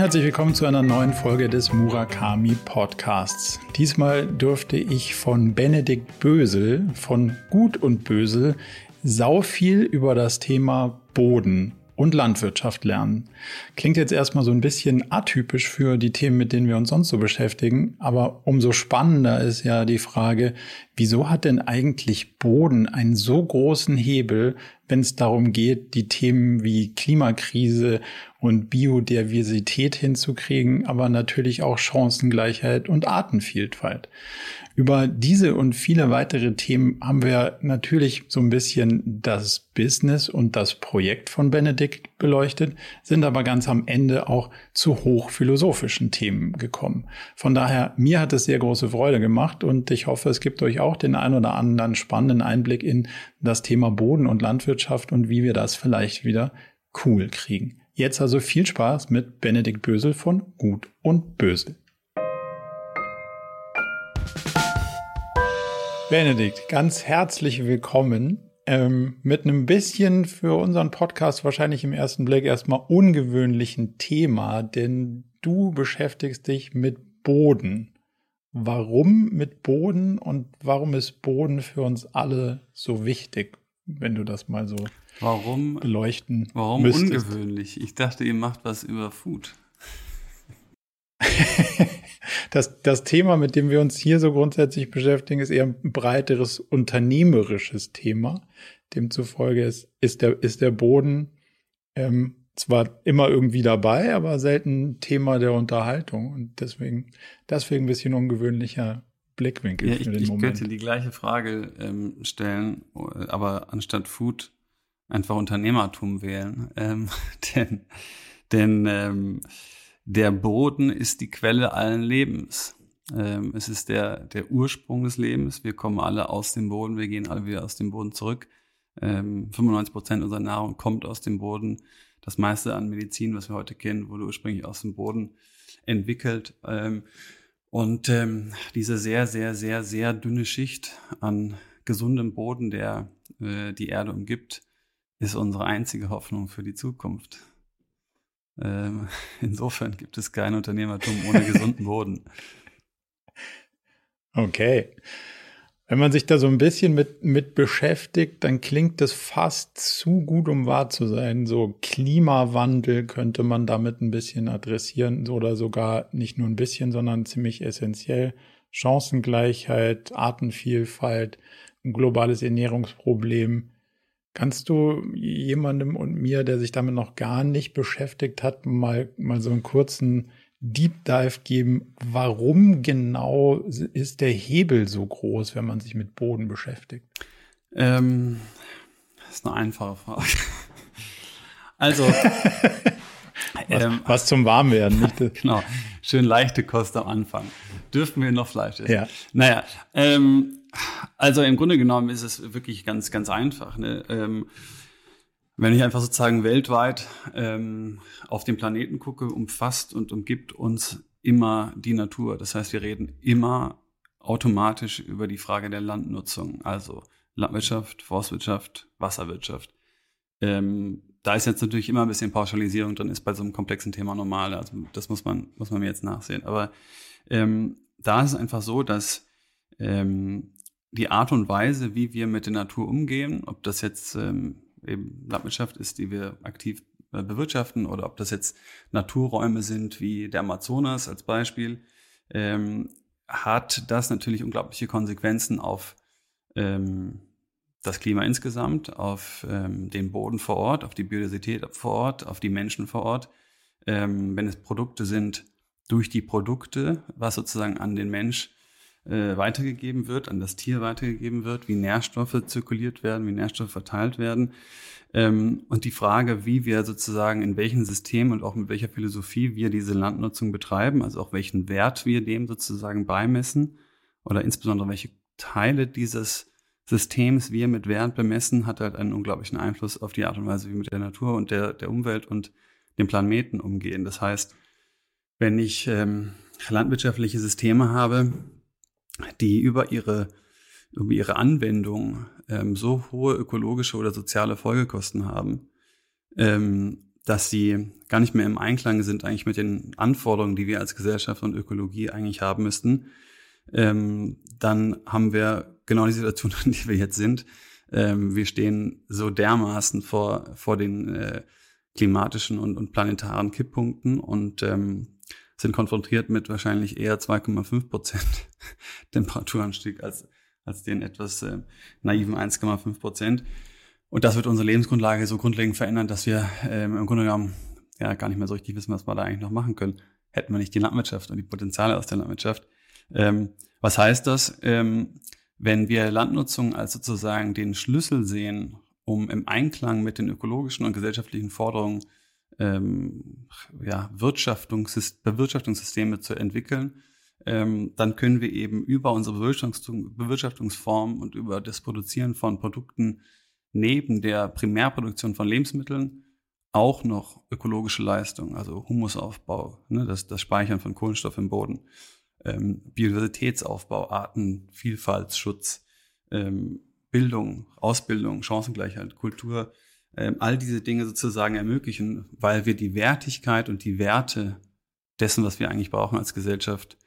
herzlich willkommen zu einer neuen Folge des Murakami Podcasts. Diesmal durfte ich von Benedikt Bösel von Gut und Bösel sau viel über das Thema Boden und Landwirtschaft lernen. Klingt jetzt erstmal so ein bisschen atypisch für die Themen, mit denen wir uns sonst so beschäftigen, aber umso spannender ist ja die Frage, wieso hat denn eigentlich Boden einen so großen Hebel, wenn es darum geht, die Themen wie Klimakrise und Biodiversität hinzukriegen, aber natürlich auch Chancengleichheit und Artenvielfalt. Über diese und viele weitere Themen haben wir natürlich so ein bisschen das Business und das Projekt von Benedikt beleuchtet, sind aber ganz am Ende auch zu hochphilosophischen Themen gekommen. Von daher, mir hat es sehr große Freude gemacht und ich hoffe, es gibt euch auch den ein oder anderen spannenden Einblick in das Thema Boden und Landwirtschaft und wie wir das vielleicht wieder cool kriegen. Jetzt also viel Spaß mit Benedikt Bösel von Gut und Bösel. Benedikt, ganz herzlich willkommen. Ähm, mit einem bisschen für unseren Podcast wahrscheinlich im ersten Blick erstmal ungewöhnlichen Thema, denn du beschäftigst dich mit Boden. Warum mit Boden und warum ist Boden für uns alle so wichtig, wenn du das mal so warum, beleuchten Warum müsstest. ungewöhnlich? Ich dachte, ihr macht was über Food. das, das Thema, mit dem wir uns hier so grundsätzlich beschäftigen, ist eher ein breiteres unternehmerisches Thema. Demzufolge ist, ist, der, ist der Boden ähm, zwar immer irgendwie dabei, aber selten Thema der Unterhaltung. Und deswegen, deswegen ein bisschen ungewöhnlicher Blickwinkel ja, für den ich, Moment. Ich könnte die gleiche Frage ähm, stellen, aber anstatt Food einfach Unternehmertum wählen. Ähm, denn denn ähm, der Boden ist die Quelle allen Lebens. Ähm, es ist der, der Ursprung des Lebens. Wir kommen alle aus dem Boden, wir gehen alle wieder aus dem Boden zurück. Ähm, 95 Prozent unserer Nahrung kommt aus dem Boden. Das meiste an Medizin, was wir heute kennen, wurde ursprünglich aus dem Boden entwickelt. Ähm, und ähm, diese sehr, sehr, sehr, sehr dünne Schicht an gesundem Boden, der äh, die Erde umgibt, ist unsere einzige Hoffnung für die Zukunft. Ähm, insofern gibt es kein Unternehmertum ohne gesunden Boden. Okay. Wenn man sich da so ein bisschen mit, mit beschäftigt, dann klingt das fast zu gut, um wahr zu sein. So Klimawandel könnte man damit ein bisschen adressieren oder sogar nicht nur ein bisschen, sondern ziemlich essentiell. Chancengleichheit, Artenvielfalt, ein globales Ernährungsproblem. Kannst du jemandem und mir, der sich damit noch gar nicht beschäftigt hat, mal, mal so einen kurzen Deep Dive geben, warum genau ist der Hebel so groß, wenn man sich mit Boden beschäftigt? Ähm, das ist eine einfache Frage. Also, was, ähm, was zum Warmwerden, nicht? genau. Schön leichte Kost am Anfang. Dürften wir noch Fleisch essen? Ja. Naja, ähm, also im Grunde genommen ist es wirklich ganz, ganz einfach. Ne? Ähm, wenn ich einfach sozusagen weltweit ähm, auf den Planeten gucke, umfasst und umgibt uns immer die Natur. Das heißt, wir reden immer automatisch über die Frage der Landnutzung, also Landwirtschaft, Forstwirtschaft, Wasserwirtschaft. Ähm, da ist jetzt natürlich immer ein bisschen Pauschalisierung drin, ist bei so einem komplexen Thema normal. Also das muss man, muss man mir jetzt nachsehen. Aber ähm, da ist es einfach so, dass ähm, die Art und Weise, wie wir mit der Natur umgehen, ob das jetzt ähm, eben Landwirtschaft ist, die wir aktiv äh, bewirtschaften, oder ob das jetzt Naturräume sind wie der Amazonas als Beispiel, ähm, hat das natürlich unglaubliche Konsequenzen auf ähm, das Klima insgesamt, auf ähm, den Boden vor Ort, auf die Biodiversität vor Ort, auf die Menschen vor Ort. Ähm, wenn es Produkte sind, durch die Produkte, was sozusagen an den Mensch äh, weitergegeben wird, an das Tier weitergegeben wird, wie Nährstoffe zirkuliert werden, wie Nährstoffe verteilt werden. Ähm, und die Frage, wie wir sozusagen in welchem System und auch mit welcher Philosophie wir diese Landnutzung betreiben, also auch welchen Wert wir dem sozusagen beimessen oder insbesondere welche Teile dieses Systems wir mit Wert bemessen, hat halt einen unglaublichen Einfluss auf die Art und Weise, wie wir mit der Natur und der, der Umwelt und dem Planeten umgehen. Das heißt, wenn ich ähm, landwirtschaftliche Systeme habe, die über ihre, über ihre Anwendung ähm, so hohe ökologische oder soziale Folgekosten haben, ähm, dass sie gar nicht mehr im Einklang sind eigentlich mit den Anforderungen, die wir als Gesellschaft und Ökologie eigentlich haben müssten, ähm, dann haben wir genau die Situation, in der wir jetzt sind. Ähm, wir stehen so dermaßen vor, vor den äh, klimatischen und, und planetaren Kipppunkten und ähm, sind konfrontiert mit wahrscheinlich eher 2,5 Prozent Temperaturanstieg als, als den etwas äh, naiven 1,5 Prozent. Und das wird unsere Lebensgrundlage so grundlegend verändern, dass wir ähm, im Grunde genommen ja gar nicht mehr so richtig wissen, was wir da eigentlich noch machen können. Hätten wir nicht die Landwirtschaft und die Potenziale aus der Landwirtschaft. Ähm, was heißt das? Ähm, wenn wir Landnutzung als sozusagen den Schlüssel sehen, um im Einklang mit den ökologischen und gesellschaftlichen Forderungen ähm, ja, Wirtschaftungs Bewirtschaftungssysteme zu entwickeln, ähm, dann können wir eben über unsere Bewirtschaftungs Bewirtschaftungsform und über das Produzieren von Produkten neben der Primärproduktion von Lebensmitteln auch noch ökologische Leistungen, also Humusaufbau, ne, das, das Speichern von Kohlenstoff im Boden, ähm, Biodiversitätsaufbau, Artenvielfaltsschutz, ähm, Bildung, Ausbildung, Chancengleichheit, Kultur, all diese Dinge sozusagen ermöglichen, weil wir die Wertigkeit und die Werte dessen, was wir eigentlich brauchen als Gesellschaft,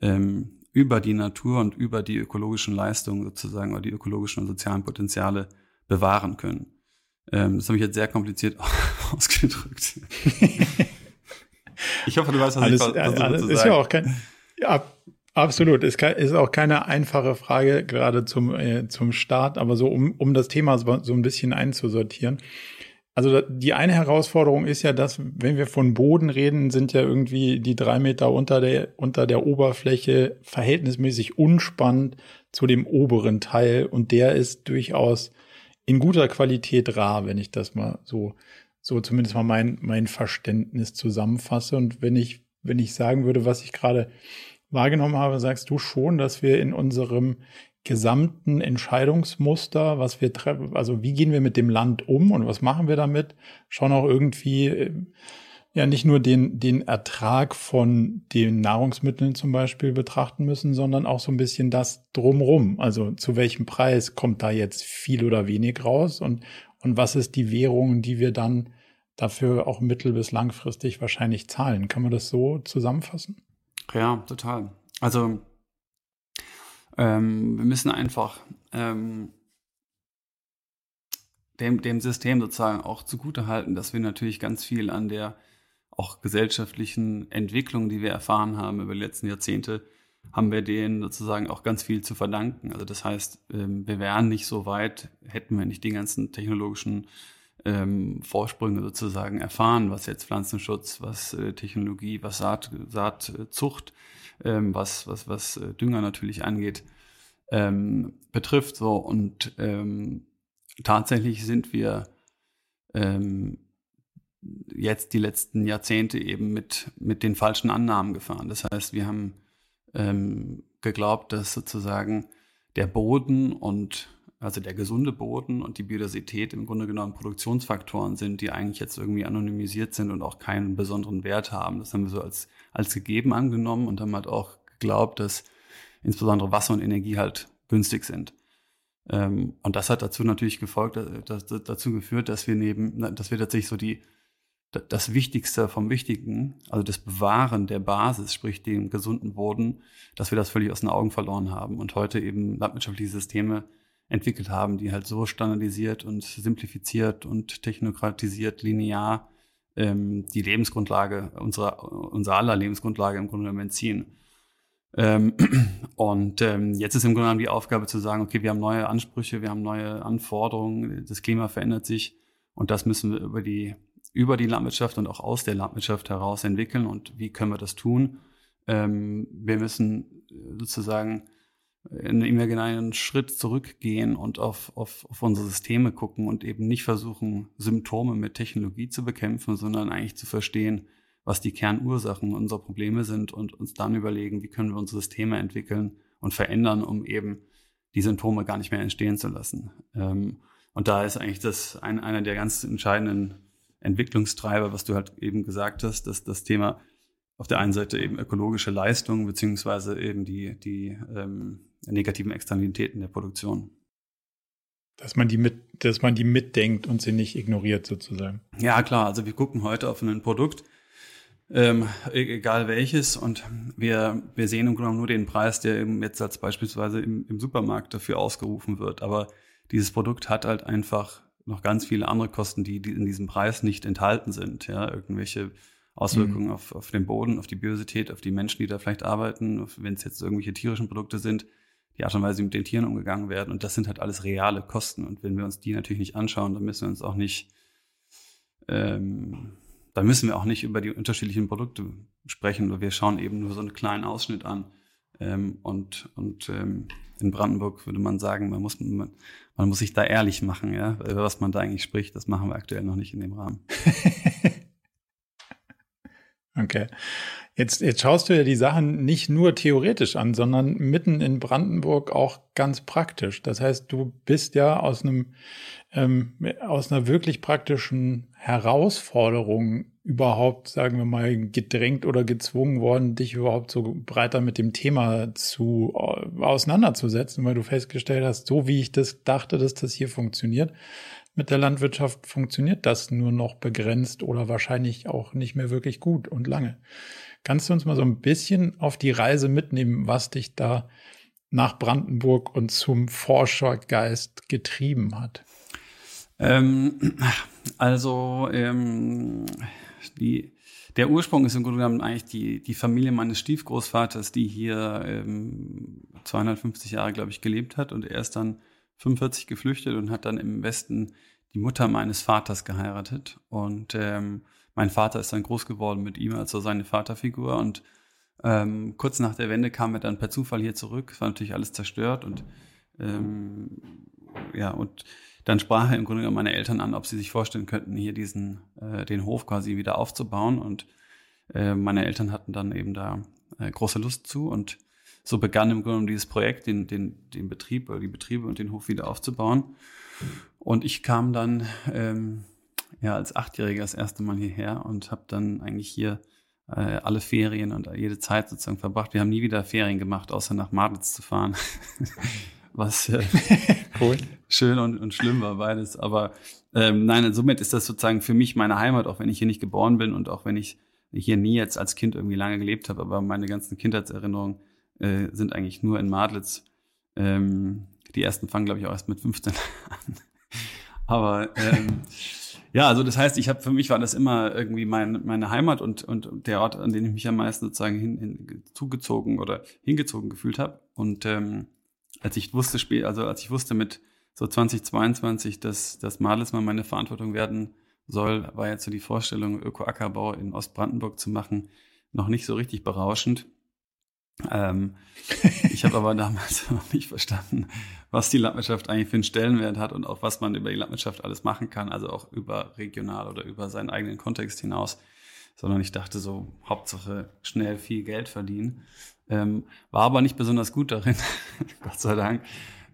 ähm, über die Natur und über die ökologischen Leistungen sozusagen oder die ökologischen und sozialen Potenziale bewahren können. Ähm, das habe ich jetzt sehr kompliziert ausgedrückt. ich hoffe, du weißt, was alles, ich versuche alles, zu ist sagen. Ja auch kein, ja, absolut. Ist, ist auch keine einfache Frage, gerade zum, äh, zum Start, aber so, um, um das Thema so, so ein bisschen einzusortieren. Also die eine Herausforderung ist ja, dass wenn wir von Boden reden, sind ja irgendwie die drei Meter unter der, unter der Oberfläche verhältnismäßig unspannend zu dem oberen Teil und der ist durchaus in guter Qualität rar, wenn ich das mal so, so zumindest mal mein, mein Verständnis zusammenfasse. Und wenn ich, wenn ich sagen würde, was ich gerade wahrgenommen habe, sagst du schon, dass wir in unserem gesamten Entscheidungsmuster, was wir treffen, also wie gehen wir mit dem Land um und was machen wir damit, schon auch irgendwie äh, ja nicht nur den, den Ertrag von den Nahrungsmitteln zum Beispiel betrachten müssen, sondern auch so ein bisschen das drumrum. Also zu welchem Preis kommt da jetzt viel oder wenig raus und, und was ist die Währung, die wir dann dafür auch mittel- bis langfristig wahrscheinlich zahlen. Kann man das so zusammenfassen? Ja, total. Also ähm, wir müssen einfach ähm, dem, dem System sozusagen auch zugute halten, dass wir natürlich ganz viel an der auch gesellschaftlichen Entwicklung, die wir erfahren haben über die letzten Jahrzehnte, haben wir denen sozusagen auch ganz viel zu verdanken. Also das heißt, ähm, wir wären nicht so weit, hätten wir nicht die ganzen technologischen ähm, Vorsprünge sozusagen erfahren, was jetzt Pflanzenschutz, was äh, Technologie, was Saat, Saatzucht, ähm, was, was, was äh, Dünger natürlich angeht, ähm, betrifft. So und ähm, tatsächlich sind wir ähm, jetzt die letzten Jahrzehnte eben mit, mit den falschen Annahmen gefahren. Das heißt, wir haben ähm, geglaubt, dass sozusagen der Boden und also der gesunde Boden und die Biodiversität im Grunde genommen Produktionsfaktoren sind, die eigentlich jetzt irgendwie anonymisiert sind und auch keinen besonderen Wert haben. Das haben wir so als, als gegeben angenommen und haben halt auch geglaubt, dass insbesondere Wasser und Energie halt günstig sind. Ähm, und das hat dazu natürlich gefolgt, äh, dass, dass, dazu geführt, dass wir neben, dass wir tatsächlich so die das Wichtigste vom Wichtigen, also das Bewahren der Basis, sprich den gesunden Boden, dass wir das völlig aus den Augen verloren haben und heute eben landwirtschaftliche Systeme entwickelt haben, die halt so standardisiert und simplifiziert und technokratisiert, linear ähm, die Lebensgrundlage unserer, unserer aller Lebensgrundlage im Grunde genommen entziehen. Ähm, und ähm, jetzt ist im Grunde genommen die Aufgabe zu sagen, okay, wir haben neue Ansprüche, wir haben neue Anforderungen, das Klima verändert sich und das müssen wir über die über die Landwirtschaft und auch aus der Landwirtschaft heraus entwickeln. Und wie können wir das tun? Ähm, wir müssen sozusagen in imaginären Schritt zurückgehen und auf, auf, auf unsere Systeme gucken und eben nicht versuchen, Symptome mit Technologie zu bekämpfen, sondern eigentlich zu verstehen, was die Kernursachen unserer Probleme sind und uns dann überlegen, wie können wir unsere Systeme entwickeln und verändern, um eben die Symptome gar nicht mehr entstehen zu lassen. Ähm, und da ist eigentlich das ein, einer der ganz entscheidenden Entwicklungstreiber, was du halt eben gesagt hast, dass das Thema auf der einen Seite eben ökologische Leistung beziehungsweise eben die, die ähm, negativen Externalitäten der Produktion. Dass man die mit, dass man die mitdenkt und sie nicht ignoriert sozusagen. Ja, klar. Also wir gucken heute auf ein Produkt, ähm, e-, egal welches, und wir, wir sehen im Grunde nur den Preis, der eben jetzt als beispielsweise im, im Supermarkt dafür ausgerufen wird. Aber dieses Produkt hat halt einfach noch ganz viele andere Kosten, die, die in diesem Preis nicht enthalten sind. Ja, irgendwelche Auswirkungen mhm. auf, auf den Boden, auf die Biosität, auf die Menschen, die da vielleicht arbeiten, wenn es jetzt irgendwelche tierischen Produkte sind, die Art und Weise, wie mit den Tieren umgegangen werden. Und das sind halt alles reale Kosten. Und wenn wir uns die natürlich nicht anschauen, dann müssen wir uns auch nicht, ähm, da müssen wir auch nicht über die unterschiedlichen Produkte sprechen, wir schauen eben nur so einen kleinen Ausschnitt an. Ähm, und und ähm, in Brandenburg würde man sagen, man muss, man, man muss sich da ehrlich machen, ja, über was man da eigentlich spricht. Das machen wir aktuell noch nicht in dem Rahmen. okay. Jetzt, jetzt schaust du ja die Sachen nicht nur theoretisch an, sondern mitten in Brandenburg auch ganz praktisch. Das heißt, du bist ja aus einem ähm, aus einer wirklich praktischen Herausforderung überhaupt, sagen wir mal, gedrängt oder gezwungen worden, dich überhaupt so breiter mit dem Thema zu äh, auseinanderzusetzen, weil du festgestellt hast, so wie ich das dachte, dass das hier funktioniert, mit der Landwirtschaft funktioniert das nur noch begrenzt oder wahrscheinlich auch nicht mehr wirklich gut und lange. Kannst du uns mal so ein bisschen auf die Reise mitnehmen, was dich da nach Brandenburg und zum Forschergeist getrieben hat? Ähm, also ähm, die, der Ursprung ist im Grunde genommen eigentlich die, die Familie meines Stiefgroßvaters, die hier ähm, 250 Jahre, glaube ich, gelebt hat und er ist dann 45 geflüchtet und hat dann im Westen die Mutter meines Vaters geheiratet und ähm, mein Vater ist dann groß geworden mit ihm, also seine Vaterfigur. Und ähm, kurz nach der Wende kam er dann per Zufall hier zurück. Es war natürlich alles zerstört und ähm, ja, und dann sprach er im Grunde genommen meine Eltern an, ob sie sich vorstellen könnten, hier diesen, äh, den Hof quasi wieder aufzubauen. Und äh, meine Eltern hatten dann eben da äh, große Lust zu. Und so begann im Grunde genommen dieses Projekt, den, den, den Betrieb oder die Betriebe und den Hof wieder aufzubauen. Und ich kam dann ähm, ja als Achtjähriger das erste Mal hierher und habe dann eigentlich hier äh, alle Ferien und jede Zeit sozusagen verbracht. Wir haben nie wieder Ferien gemacht, außer nach Maditz zu fahren. Was äh, cool. schön und, und schlimm war beides. Aber ähm, nein, somit ist das sozusagen für mich meine Heimat, auch wenn ich hier nicht geboren bin und auch wenn ich hier nie jetzt als Kind irgendwie lange gelebt habe. Aber meine ganzen Kindheitserinnerungen äh, sind eigentlich nur in Madlitz. Ähm, die ersten fangen, glaube ich, auch erst mit 15 an. Aber ähm, ja, also das heißt, ich habe für mich war das immer irgendwie mein, meine Heimat und, und der Ort, an den ich mich am meisten sozusagen hin, hin, zugezogen oder hingezogen gefühlt habe. Und ähm, als ich wusste, also als ich wusste mit so 2022, dass, Males mal meine Verantwortung werden soll, war jetzt so die Vorstellung, Öko-Ackerbau in Ostbrandenburg zu machen, noch nicht so richtig berauschend. Ähm, ich habe aber damals noch nicht verstanden, was die Landwirtschaft eigentlich für einen Stellenwert hat und auch was man über die Landwirtschaft alles machen kann, also auch über regional oder über seinen eigenen Kontext hinaus, sondern ich dachte so, Hauptsache schnell viel Geld verdienen. Ähm, war aber nicht besonders gut darin, Gott sei Dank.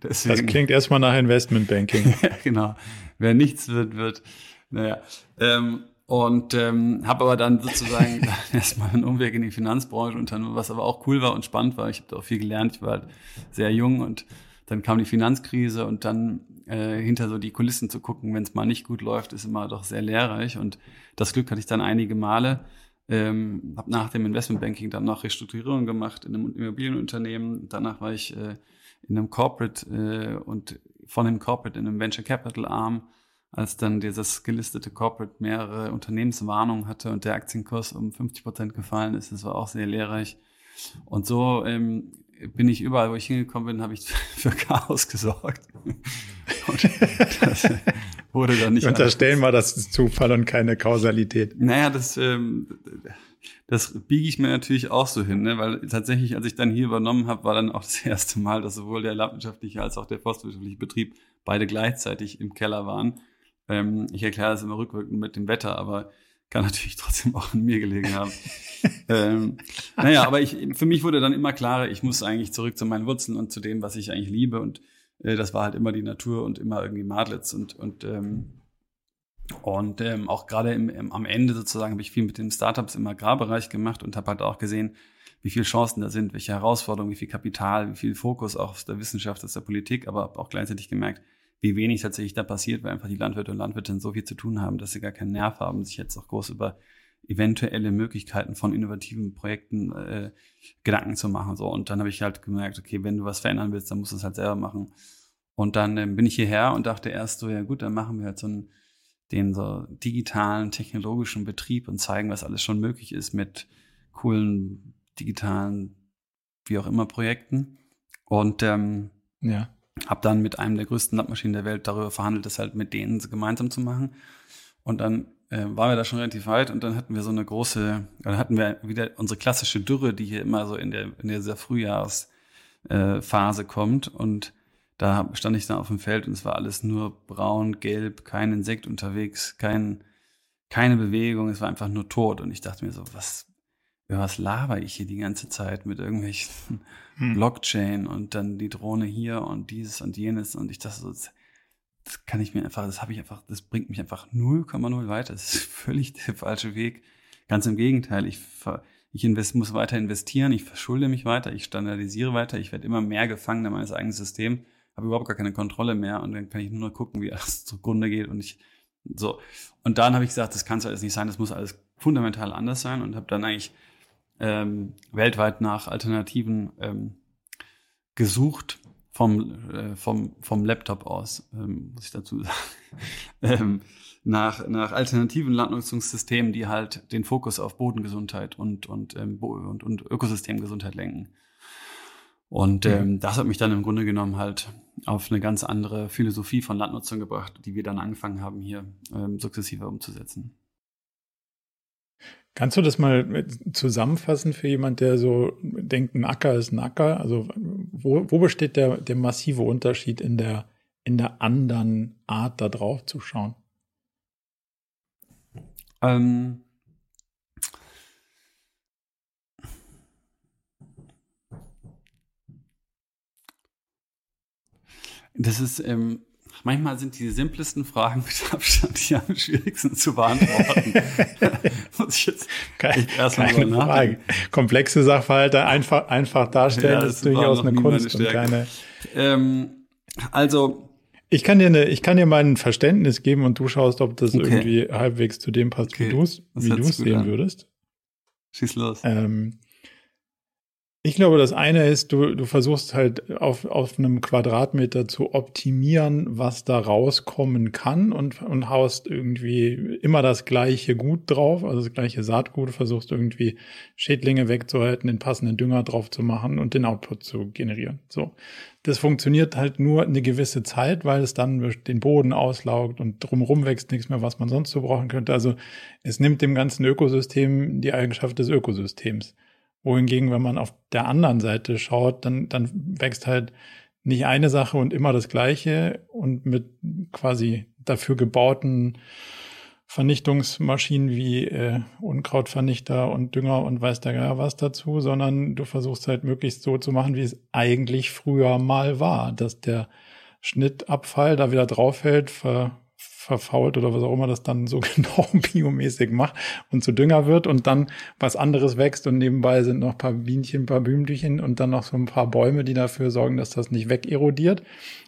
Deswegen, das klingt erstmal nach Investmentbanking. genau. Wer nichts wird, wird. Naja. Ähm, und ähm, habe aber dann sozusagen erstmal einen Umweg in die Finanzbranche unternommen, was aber auch cool war und spannend war. Ich habe da auch viel gelernt. Ich war halt sehr jung und dann kam die Finanzkrise und dann äh, hinter so die Kulissen zu gucken, wenn es mal nicht gut läuft, ist immer doch sehr lehrreich. Und das Glück hatte ich dann einige Male. Ähm, habe nach dem Investmentbanking dann noch Restrukturierung gemacht in einem Immobilienunternehmen. Danach war ich äh, in einem Corporate äh, und von einem Corporate in einem Venture Capital Arm als dann dieses gelistete Corporate mehrere Unternehmenswarnungen hatte und der Aktienkurs um 50 Prozent gefallen ist. Das war auch sehr lehrreich. Und so ähm, bin ich überall, wo ich hingekommen bin, habe ich für Chaos gesorgt. Und das wurde dann nicht. Unterstellen wir, das ist Zufall und keine Kausalität. Naja, das, ähm, das biege ich mir natürlich auch so hin, ne? weil tatsächlich, als ich dann hier übernommen habe, war dann auch das erste Mal, dass sowohl der landwirtschaftliche als auch der forstwirtschaftliche Betrieb beide gleichzeitig im Keller waren. Ähm, ich erkläre das immer rückwirkend mit dem Wetter, aber kann natürlich trotzdem auch an mir gelegen haben. ähm, naja, aber ich, für mich wurde dann immer klarer, ich muss eigentlich zurück zu meinen Wurzeln und zu dem, was ich eigentlich liebe. Und äh, das war halt immer die Natur und immer irgendwie Madlitz. Und, und, ähm, und ähm, auch gerade am Ende sozusagen habe ich viel mit den Startups im Agrarbereich gemacht und habe halt auch gesehen, wie viele Chancen da sind, welche Herausforderungen, wie viel Kapital, wie viel Fokus auch aus der Wissenschaft, aus der Politik, aber auch gleichzeitig gemerkt, wie wenig tatsächlich da passiert, weil einfach die Landwirte und Landwirtinnen so viel zu tun haben, dass sie gar keinen Nerv haben, sich jetzt auch groß über eventuelle Möglichkeiten von innovativen Projekten äh, Gedanken zu machen. So. Und dann habe ich halt gemerkt, okay, wenn du was verändern willst, dann musst du es halt selber machen. Und dann ähm, bin ich hierher und dachte erst so, ja gut, dann machen wir halt so einen, den so digitalen, technologischen Betrieb und zeigen, was alles schon möglich ist mit coolen digitalen, wie auch immer, Projekten. Und ähm, ja. Habe dann mit einem der größten Landmaschinen der Welt darüber verhandelt, das halt mit denen gemeinsam zu machen. Und dann äh, waren wir da schon relativ weit und dann hatten wir so eine große, dann hatten wir wieder unsere klassische Dürre, die hier immer so in der in dieser Frühjahrsphase äh, kommt und da stand ich dann auf dem Feld und es war alles nur braun, gelb, kein Insekt unterwegs, kein, keine Bewegung, es war einfach nur tot. Und ich dachte mir so, was, ja, was laber ich hier die ganze Zeit mit irgendwelchen hm. Blockchain und dann die Drohne hier und dieses und jenes. Und ich dachte so, das, das kann ich mir einfach, das habe ich einfach, das bringt mich einfach 0,0 weiter. Das ist völlig der falsche Weg. Ganz im Gegenteil, ich, ich invest, muss weiter investieren, ich verschulde mich weiter, ich standardisiere weiter, ich werde immer mehr Gefangener meines eigenen Systems habe überhaupt gar keine Kontrolle mehr und dann kann ich nur noch gucken, wie alles zugrunde geht und ich so. Und dann habe ich gesagt, das kann es alles nicht sein, das muss alles fundamental anders sein und habe dann eigentlich ähm, weltweit nach Alternativen ähm, gesucht vom, äh, vom, vom Laptop aus, ähm, muss ich dazu sagen, ähm, nach, nach alternativen Landnutzungssystemen, die halt den Fokus auf Bodengesundheit und, und, ähm, und, und Ökosystemgesundheit lenken. Und ähm, das hat mich dann im Grunde genommen halt auf eine ganz andere Philosophie von Landnutzung gebracht, die wir dann angefangen haben, hier sukzessive umzusetzen. Kannst du das mal zusammenfassen für jemand, der so denkt, ein Acker ist ein Acker? Also wo, wo besteht der, der massive Unterschied in der, in der anderen Art, da drauf zu schauen? Ähm, Das ist, ähm, manchmal sind die simplesten Fragen mit Abstand die am schwierigsten zu beantworten. Muss ich jetzt Kein, keine Frage. Komplexe Sachverhalte einfach, einfach darstellen, ja, ist durchaus eine Kunst und keine. Ähm, also. Ich kann dir eine, ich kann dir mal ein Verständnis geben und du schaust, ob das okay. irgendwie halbwegs zu dem passt, okay. wie du es, wie du es sehen an. würdest. Schieß los. Ähm, ich glaube, das eine ist, du, du versuchst halt auf, auf einem Quadratmeter zu optimieren, was da rauskommen kann und, und haust irgendwie immer das gleiche Gut drauf, also das gleiche Saatgut, versuchst irgendwie Schädlinge wegzuhalten, den passenden Dünger drauf zu machen und den Output zu generieren. So. Das funktioniert halt nur eine gewisse Zeit, weil es dann den Boden auslaugt und drumherum wächst nichts mehr, was man sonst so brauchen könnte. Also es nimmt dem ganzen Ökosystem die Eigenschaft des Ökosystems wohingegen, wenn man auf der anderen Seite schaut, dann, dann wächst halt nicht eine Sache und immer das Gleiche. Und mit quasi dafür gebauten Vernichtungsmaschinen wie äh, Unkrautvernichter und Dünger und weiß der Geier was dazu, sondern du versuchst halt möglichst so zu machen, wie es eigentlich früher mal war, dass der Schnittabfall da wieder draufhält, ver verfault oder was auch immer das dann so genau biomäßig macht und zu Dünger wird und dann was anderes wächst und nebenbei sind noch ein paar Bienchen, ein paar Blümchen und dann noch so ein paar Bäume, die dafür sorgen, dass das nicht wegerodiert.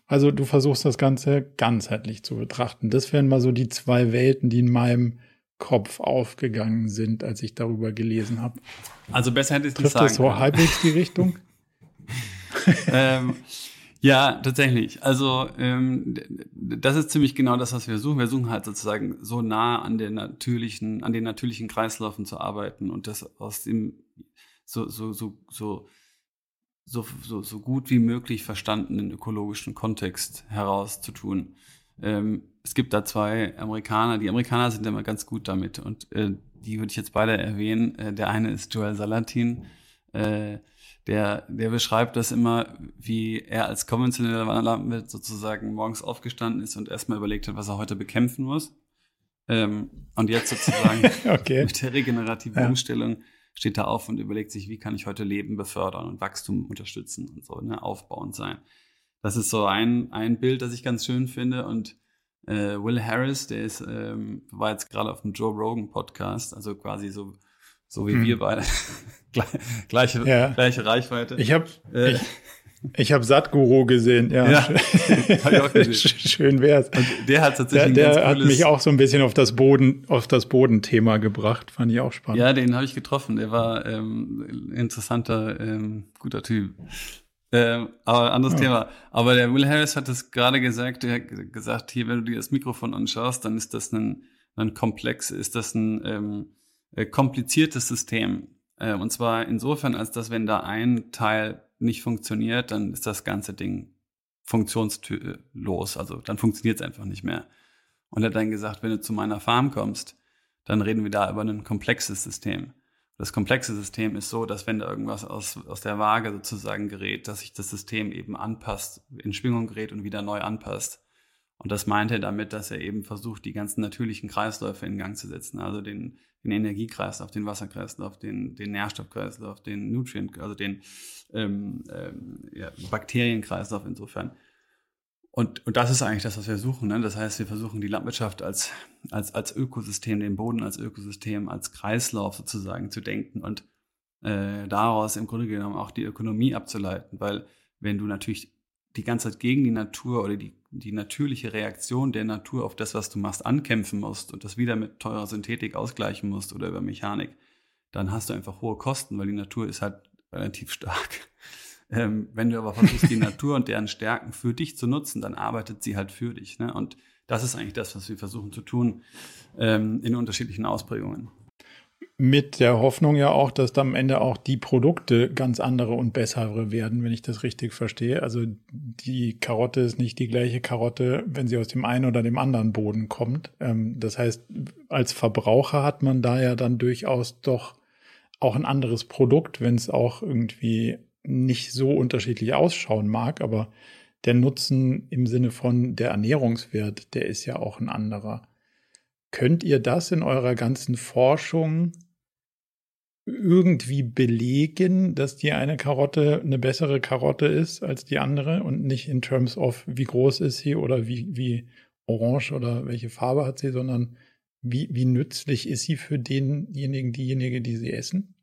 Also du versuchst das Ganze ganzheitlich zu betrachten. Das wären mal so die zwei Welten, die in meinem Kopf aufgegangen sind, als ich darüber gelesen habe. Also besser hätte ich es nicht sagen. das so halbwegs die Richtung? ähm, ja, tatsächlich. Also ähm, das ist ziemlich genau das, was wir suchen. Wir suchen halt sozusagen so nah an den natürlichen, an den natürlichen Kreislaufen zu arbeiten und das aus dem so so so so so, so, so gut wie möglich verstandenen ökologischen Kontext heraus zu tun. Ähm, es gibt da zwei Amerikaner. Die Amerikaner sind immer ganz gut damit und äh, die würde ich jetzt beide erwähnen. Äh, der eine ist Joel Salatin. Äh, der, der beschreibt das immer, wie er als konventioneller Landwirt sozusagen morgens aufgestanden ist und erstmal überlegt hat, was er heute bekämpfen muss. Ähm, und jetzt sozusagen okay. mit der regenerativen ja. Umstellung steht er auf und überlegt sich, wie kann ich heute Leben befördern und Wachstum unterstützen und so, ne, aufbauend sein. Das ist so ein, ein Bild, das ich ganz schön finde. Und äh, Will Harris, der ist, ähm, war jetzt gerade auf dem Joe Rogan Podcast, also quasi so so wie hm. wir beide. gleiche, ja. gleiche Reichweite. Ich habe äh, ich, Ich habe Satguru gesehen, ja. ja hab ich auch gesehen. Schön wär's. Und der hat tatsächlich Der, der hat mich auch so ein bisschen auf das Boden, auf das Bodenthema gebracht. Fand ich auch spannend. Ja, den habe ich getroffen. Der war ähm, interessanter, ähm, guter Typ. Ähm, aber anderes ja. Thema. Aber der Will Harris hat es gerade gesagt, er hat gesagt, hier, wenn du dir das Mikrofon anschaust, dann ist das ein, ein komplex, ist das ein ähm, äh, kompliziertes System. Äh, und zwar insofern, als dass wenn da ein Teil nicht funktioniert, dann ist das ganze Ding funktionslos. Also dann funktioniert es einfach nicht mehr. Und er hat dann gesagt, wenn du zu meiner Farm kommst, dann reden wir da über ein komplexes System. Das komplexe System ist so, dass wenn da irgendwas aus, aus der Waage sozusagen gerät, dass sich das System eben anpasst, in Schwingung gerät und wieder neu anpasst. Und das meint er damit, dass er eben versucht, die ganzen natürlichen Kreisläufe in Gang zu setzen. Also den, den Energiekreislauf, den Wasserkreislauf, den, den Nährstoffkreislauf, den Nutrient, also den ähm, ähm, ja, Bakterienkreislauf insofern. Und, und das ist eigentlich das, was wir suchen. Ne? Das heißt, wir versuchen die Landwirtschaft als, als, als Ökosystem, den Boden als Ökosystem, als Kreislauf sozusagen zu denken und äh, daraus im Grunde genommen auch die Ökonomie abzuleiten. Weil wenn du natürlich die ganze Zeit gegen die Natur oder die, die natürliche Reaktion der Natur auf das, was du machst, ankämpfen musst und das wieder mit teurer Synthetik ausgleichen musst oder über Mechanik, dann hast du einfach hohe Kosten, weil die Natur ist halt relativ stark. Ähm, wenn du aber versuchst, die Natur und deren Stärken für dich zu nutzen, dann arbeitet sie halt für dich. Ne? Und das ist eigentlich das, was wir versuchen zu tun ähm, in unterschiedlichen Ausprägungen. Mit der Hoffnung ja auch, dass dann am Ende auch die Produkte ganz andere und bessere werden, wenn ich das richtig verstehe. Also die Karotte ist nicht die gleiche Karotte, wenn sie aus dem einen oder dem anderen Boden kommt. Ähm, das heißt, als Verbraucher hat man da ja dann durchaus doch auch ein anderes Produkt, wenn es auch irgendwie nicht so unterschiedlich ausschauen mag, aber der Nutzen im Sinne von der Ernährungswert, der ist ja auch ein anderer. Könnt ihr das in eurer ganzen Forschung irgendwie belegen, dass die eine Karotte eine bessere Karotte ist als die andere und nicht in terms of wie groß ist sie oder wie, wie orange oder welche Farbe hat sie, sondern wie, wie nützlich ist sie für denjenigen, diejenige, die sie essen?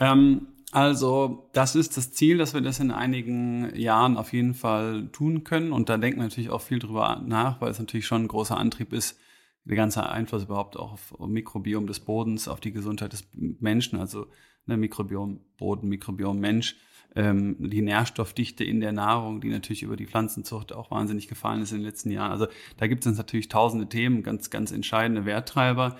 Ähm, also, das ist das Ziel, dass wir das in einigen Jahren auf jeden Fall tun können. Und da denken wir natürlich auch viel drüber nach, weil es natürlich schon ein großer Antrieb ist, der ganze Einfluss überhaupt auch auf Mikrobiom des Bodens, auf die Gesundheit des Menschen, also ne, Mikrobiom Boden, Mikrobiom Mensch, ähm, die Nährstoffdichte in der Nahrung, die natürlich über die Pflanzenzucht auch wahnsinnig gefallen ist in den letzten Jahren. Also da gibt es natürlich tausende Themen, ganz, ganz entscheidende Werttreiber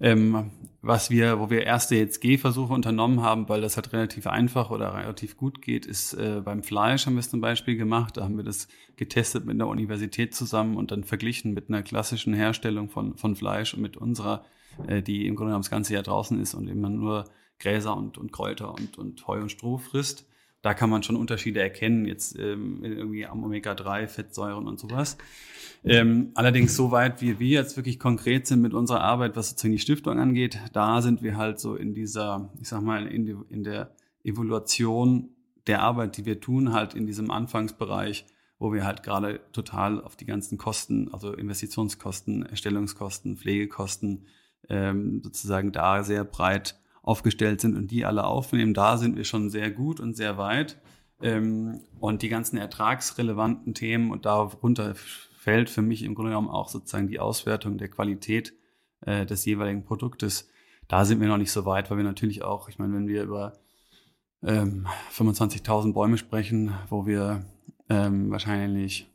ähm, was wir, wo wir erste jetzt Gehversuche unternommen haben, weil das halt relativ einfach oder relativ gut geht, ist äh, beim Fleisch haben wir es zum Beispiel gemacht. Da haben wir das getestet mit einer Universität zusammen und dann verglichen mit einer klassischen Herstellung von, von Fleisch und mit unserer, äh, die im Grunde genommen das ganze Jahr draußen ist und immer nur Gräser und, und Kräuter und, und Heu und Stroh frisst da kann man schon Unterschiede erkennen, jetzt ähm, irgendwie am Omega-3, Fettsäuren und sowas. Ähm, allerdings so weit, wie wir jetzt wirklich konkret sind mit unserer Arbeit, was sozusagen die Stiftung angeht, da sind wir halt so in dieser, ich sag mal, in, die, in der Evaluation der Arbeit, die wir tun, halt in diesem Anfangsbereich, wo wir halt gerade total auf die ganzen Kosten, also Investitionskosten, Erstellungskosten, Pflegekosten, ähm, sozusagen da sehr breit aufgestellt sind und die alle aufnehmen, da sind wir schon sehr gut und sehr weit. Ähm, und die ganzen ertragsrelevanten Themen und darunter fällt für mich im Grunde genommen auch sozusagen die Auswertung der Qualität äh, des jeweiligen Produktes. Da sind wir noch nicht so weit, weil wir natürlich auch, ich meine, wenn wir über ähm, 25.000 Bäume sprechen, wo wir ähm, wahrscheinlich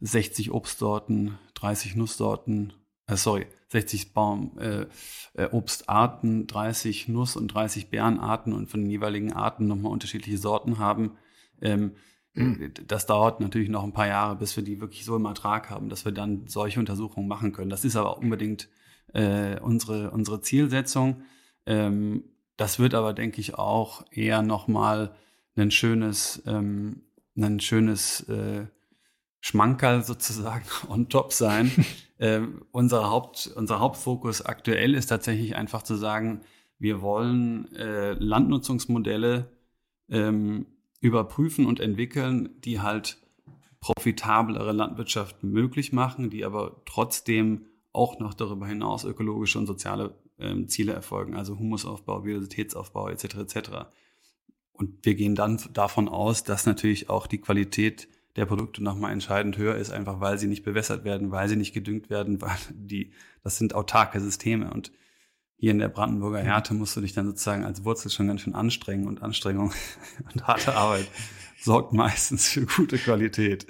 60 Obstsorten, 30 Nusssorten, äh, sorry, 60 Baum, äh, äh, Obstarten, 30 Nuss- und 30 Beerenarten und von den jeweiligen Arten nochmal unterschiedliche Sorten haben. Ähm, mhm. Das dauert natürlich noch ein paar Jahre, bis wir die wirklich so im Ertrag haben, dass wir dann solche Untersuchungen machen können. Das ist aber unbedingt äh, unsere, unsere Zielsetzung. Ähm, das wird aber, denke ich, auch eher nochmal ein schönes, ähm, ein schönes äh, Schmankerl sozusagen on top sein, äh, unser, Haupt, unser Hauptfokus aktuell ist tatsächlich einfach zu sagen, wir wollen äh, Landnutzungsmodelle ähm, überprüfen und entwickeln, die halt profitablere Landwirtschaft möglich machen, die aber trotzdem auch noch darüber hinaus ökologische und soziale ähm, Ziele erfolgen, also Humusaufbau, Biodiversitätsaufbau etc. etc. und wir gehen dann davon aus, dass natürlich auch die Qualität der Produkte nochmal entscheidend höher ist, einfach weil sie nicht bewässert werden, weil sie nicht gedüngt werden, weil die, das sind autarke Systeme und hier in der Brandenburger Härte musst du dich dann sozusagen als Wurzel schon ganz schön anstrengen und Anstrengung und harte Arbeit sorgt meistens für gute Qualität.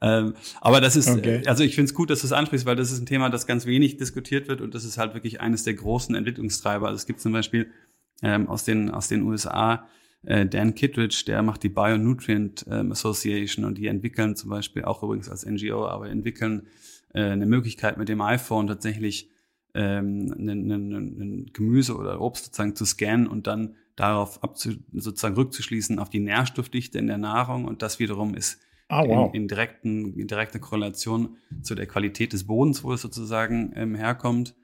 Ähm, aber das ist, okay. also ich finde es gut, dass du es ansprichst, weil das ist ein Thema, das ganz wenig diskutiert wird und das ist halt wirklich eines der großen Entwicklungstreiber. Also es gibt zum Beispiel ähm, aus den aus den USA äh, Dan Kittredge, der macht die Bionutrient ähm, Association und die entwickeln zum Beispiel auch übrigens als NGO, aber entwickeln äh, eine Möglichkeit mit dem iPhone tatsächlich ähm, ein, ein, ein Gemüse oder Obst sozusagen zu scannen und dann darauf abzu, sozusagen rückzuschließen auf die Nährstoffdichte in der Nahrung und das wiederum ist oh, wow. in, in, direkten, in direkter Korrelation zu der Qualität des Bodens, wo es sozusagen ähm, herkommt.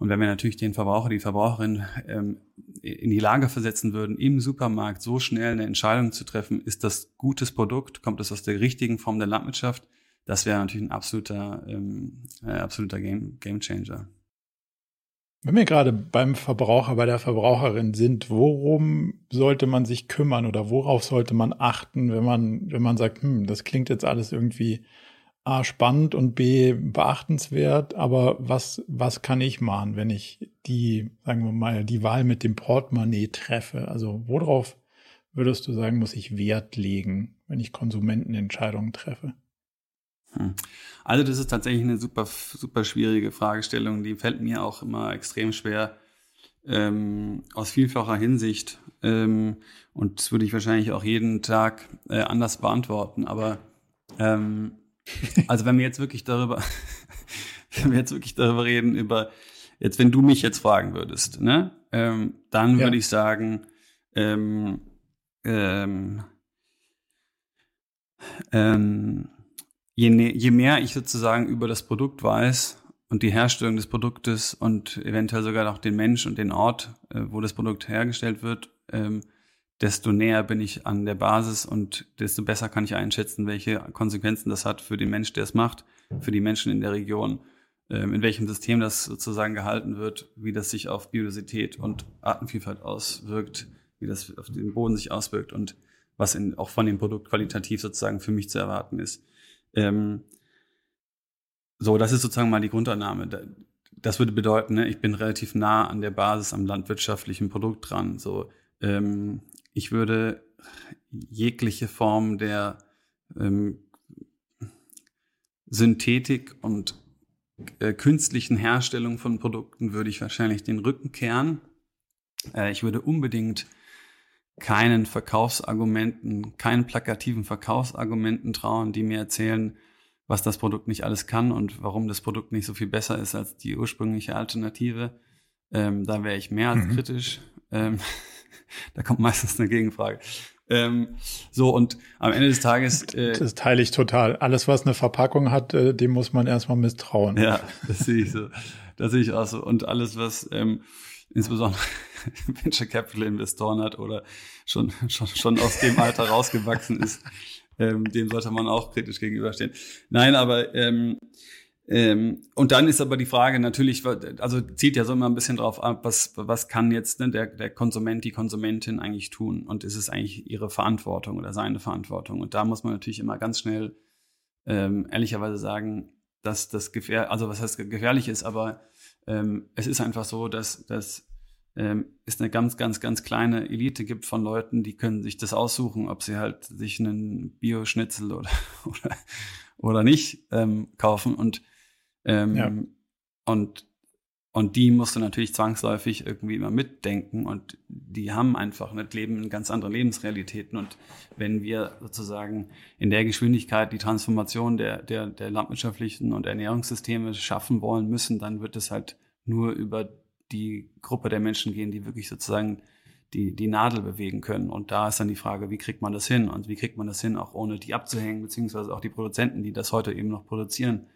Und wenn wir natürlich den Verbraucher, die Verbraucherin ähm, in die Lage versetzen würden, im Supermarkt so schnell eine Entscheidung zu treffen, ist das gutes Produkt, kommt es aus der richtigen Form der Landwirtschaft, das wäre natürlich ein absoluter, ähm, äh, absoluter Game, Game Changer. Wenn wir gerade beim Verbraucher, bei der Verbraucherin sind, worum sollte man sich kümmern oder worauf sollte man achten, wenn man, wenn man sagt, hm, das klingt jetzt alles irgendwie A, spannend und B, beachtenswert, aber was, was kann ich machen, wenn ich die, sagen wir mal, die Wahl mit dem Portemonnaie treffe? Also worauf würdest du sagen, muss ich Wert legen, wenn ich Konsumentenentscheidungen treffe? Hm. Also das ist tatsächlich eine super, super schwierige Fragestellung, die fällt mir auch immer extrem schwer ähm, aus vielfacher Hinsicht ähm, und das würde ich wahrscheinlich auch jeden Tag äh, anders beantworten, aber ähm, also wenn wir jetzt wirklich darüber, wenn wir jetzt wirklich darüber reden, über jetzt, wenn du mich jetzt fragen würdest, ne, ähm, dann ja. würde ich sagen, ähm, ähm, ähm, je, ne, je mehr ich sozusagen über das Produkt weiß und die Herstellung des Produktes und eventuell sogar auch den Mensch und den Ort, äh, wo das Produkt hergestellt wird, ähm, desto näher bin ich an der Basis und desto besser kann ich einschätzen, welche Konsequenzen das hat für den Mensch, der es macht, für die Menschen in der Region, ähm, in welchem System das sozusagen gehalten wird, wie das sich auf Biodiversität und Artenvielfalt auswirkt, wie das auf den Boden sich auswirkt und was in, auch von dem Produkt qualitativ sozusagen für mich zu erwarten ist. Ähm, so, das ist sozusagen mal die Grundannahme. Das würde bedeuten, ne, ich bin relativ nah an der Basis am landwirtschaftlichen Produkt dran. So, ähm, ich würde jegliche Form der ähm, Synthetik und äh, künstlichen Herstellung von Produkten würde ich wahrscheinlich den Rücken kehren. Äh, ich würde unbedingt keinen Verkaufsargumenten, keinen plakativen Verkaufsargumenten trauen, die mir erzählen, was das Produkt nicht alles kann und warum das Produkt nicht so viel besser ist als die ursprüngliche Alternative. Ähm, da wäre ich mehr als mhm. kritisch. Ähm, da kommt meistens eine Gegenfrage. Ähm, so, und am Ende des Tages. Äh, das teile ich total. Alles, was eine Verpackung hat, äh, dem muss man erstmal misstrauen. Ja, das sehe ich so. Das sehe ich auch so. Und alles, was ähm, insbesondere Venture Capital Investoren hat oder schon, schon, schon aus dem Alter rausgewachsen ist, ähm, dem sollte man auch kritisch gegenüberstehen. Nein, aber ähm, ähm, und dann ist aber die Frage natürlich, also zieht ja so immer ein bisschen drauf ab, was, was kann jetzt ne, der, der Konsument, die Konsumentin eigentlich tun? Und ist es eigentlich ihre Verantwortung oder seine Verantwortung? Und da muss man natürlich immer ganz schnell ähm, ehrlicherweise sagen, dass das gefähr, also was heißt gefährlich ist, aber ähm, es ist einfach so, dass, dass ähm, es eine ganz, ganz, ganz kleine Elite gibt von Leuten, die können sich das aussuchen, ob sie halt sich einen Bioschnitzel oder, oder, oder nicht ähm, kaufen. Und ähm, ja. Und und die musst du natürlich zwangsläufig irgendwie immer mitdenken und die haben einfach nicht Leben in ganz andere Lebensrealitäten. Und wenn wir sozusagen in der Geschwindigkeit die Transformation der, der, der landwirtschaftlichen und Ernährungssysteme schaffen wollen müssen, dann wird es halt nur über die Gruppe der Menschen gehen, die wirklich sozusagen die, die Nadel bewegen können. Und da ist dann die Frage, wie kriegt man das hin? Und wie kriegt man das hin, auch ohne die abzuhängen, beziehungsweise auch die Produzenten, die das heute eben noch produzieren,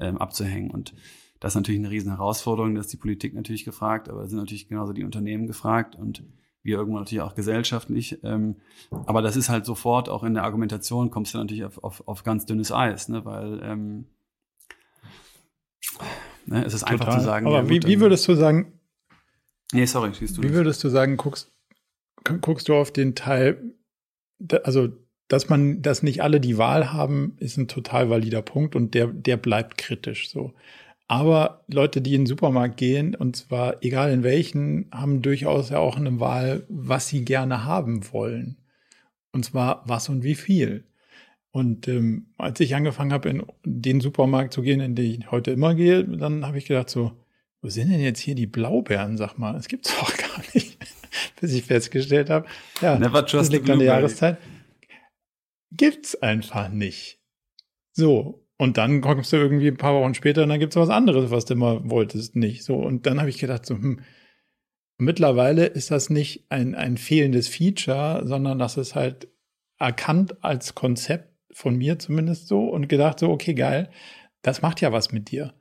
ähm, abzuhängen. Und das ist natürlich eine riesen Herausforderung, da ist die Politik natürlich gefragt, aber da sind natürlich genauso die Unternehmen gefragt und wir irgendwann natürlich auch gesellschaftlich. Ähm, aber das ist halt sofort auch in der Argumentation kommst du natürlich auf, auf, auf ganz dünnes Eis, ne? weil ähm, ne, es ist Total. einfach zu sagen. Aber ja, wie, wie würdest du sagen? Nee, sorry, schießt du. Wie würdest du sagen, guckst, guckst du auf den Teil, also dass man, dass nicht alle die Wahl haben, ist ein total valider Punkt und der, der bleibt kritisch so. Aber Leute, die in den Supermarkt gehen, und zwar egal in welchen, haben durchaus ja auch eine Wahl, was sie gerne haben wollen. Und zwar was und wie viel. Und ähm, als ich angefangen habe, in den Supermarkt zu gehen, in den ich heute immer gehe, dann habe ich gedacht so, wo sind denn jetzt hier die Blaubeeren, sag mal? Das gibt's doch gar nicht. Bis ich festgestellt habe, ja, Never das liegt an der Jahreszeit gibt's einfach nicht. So. Und dann kommst du irgendwie ein paar Wochen später und dann gibt's was anderes, was du immer wolltest, nicht. So. Und dann habe ich gedacht, so, hm, mittlerweile ist das nicht ein, ein fehlendes Feature, sondern das ist halt erkannt als Konzept von mir zumindest so und gedacht so, okay, geil, das macht ja was mit dir.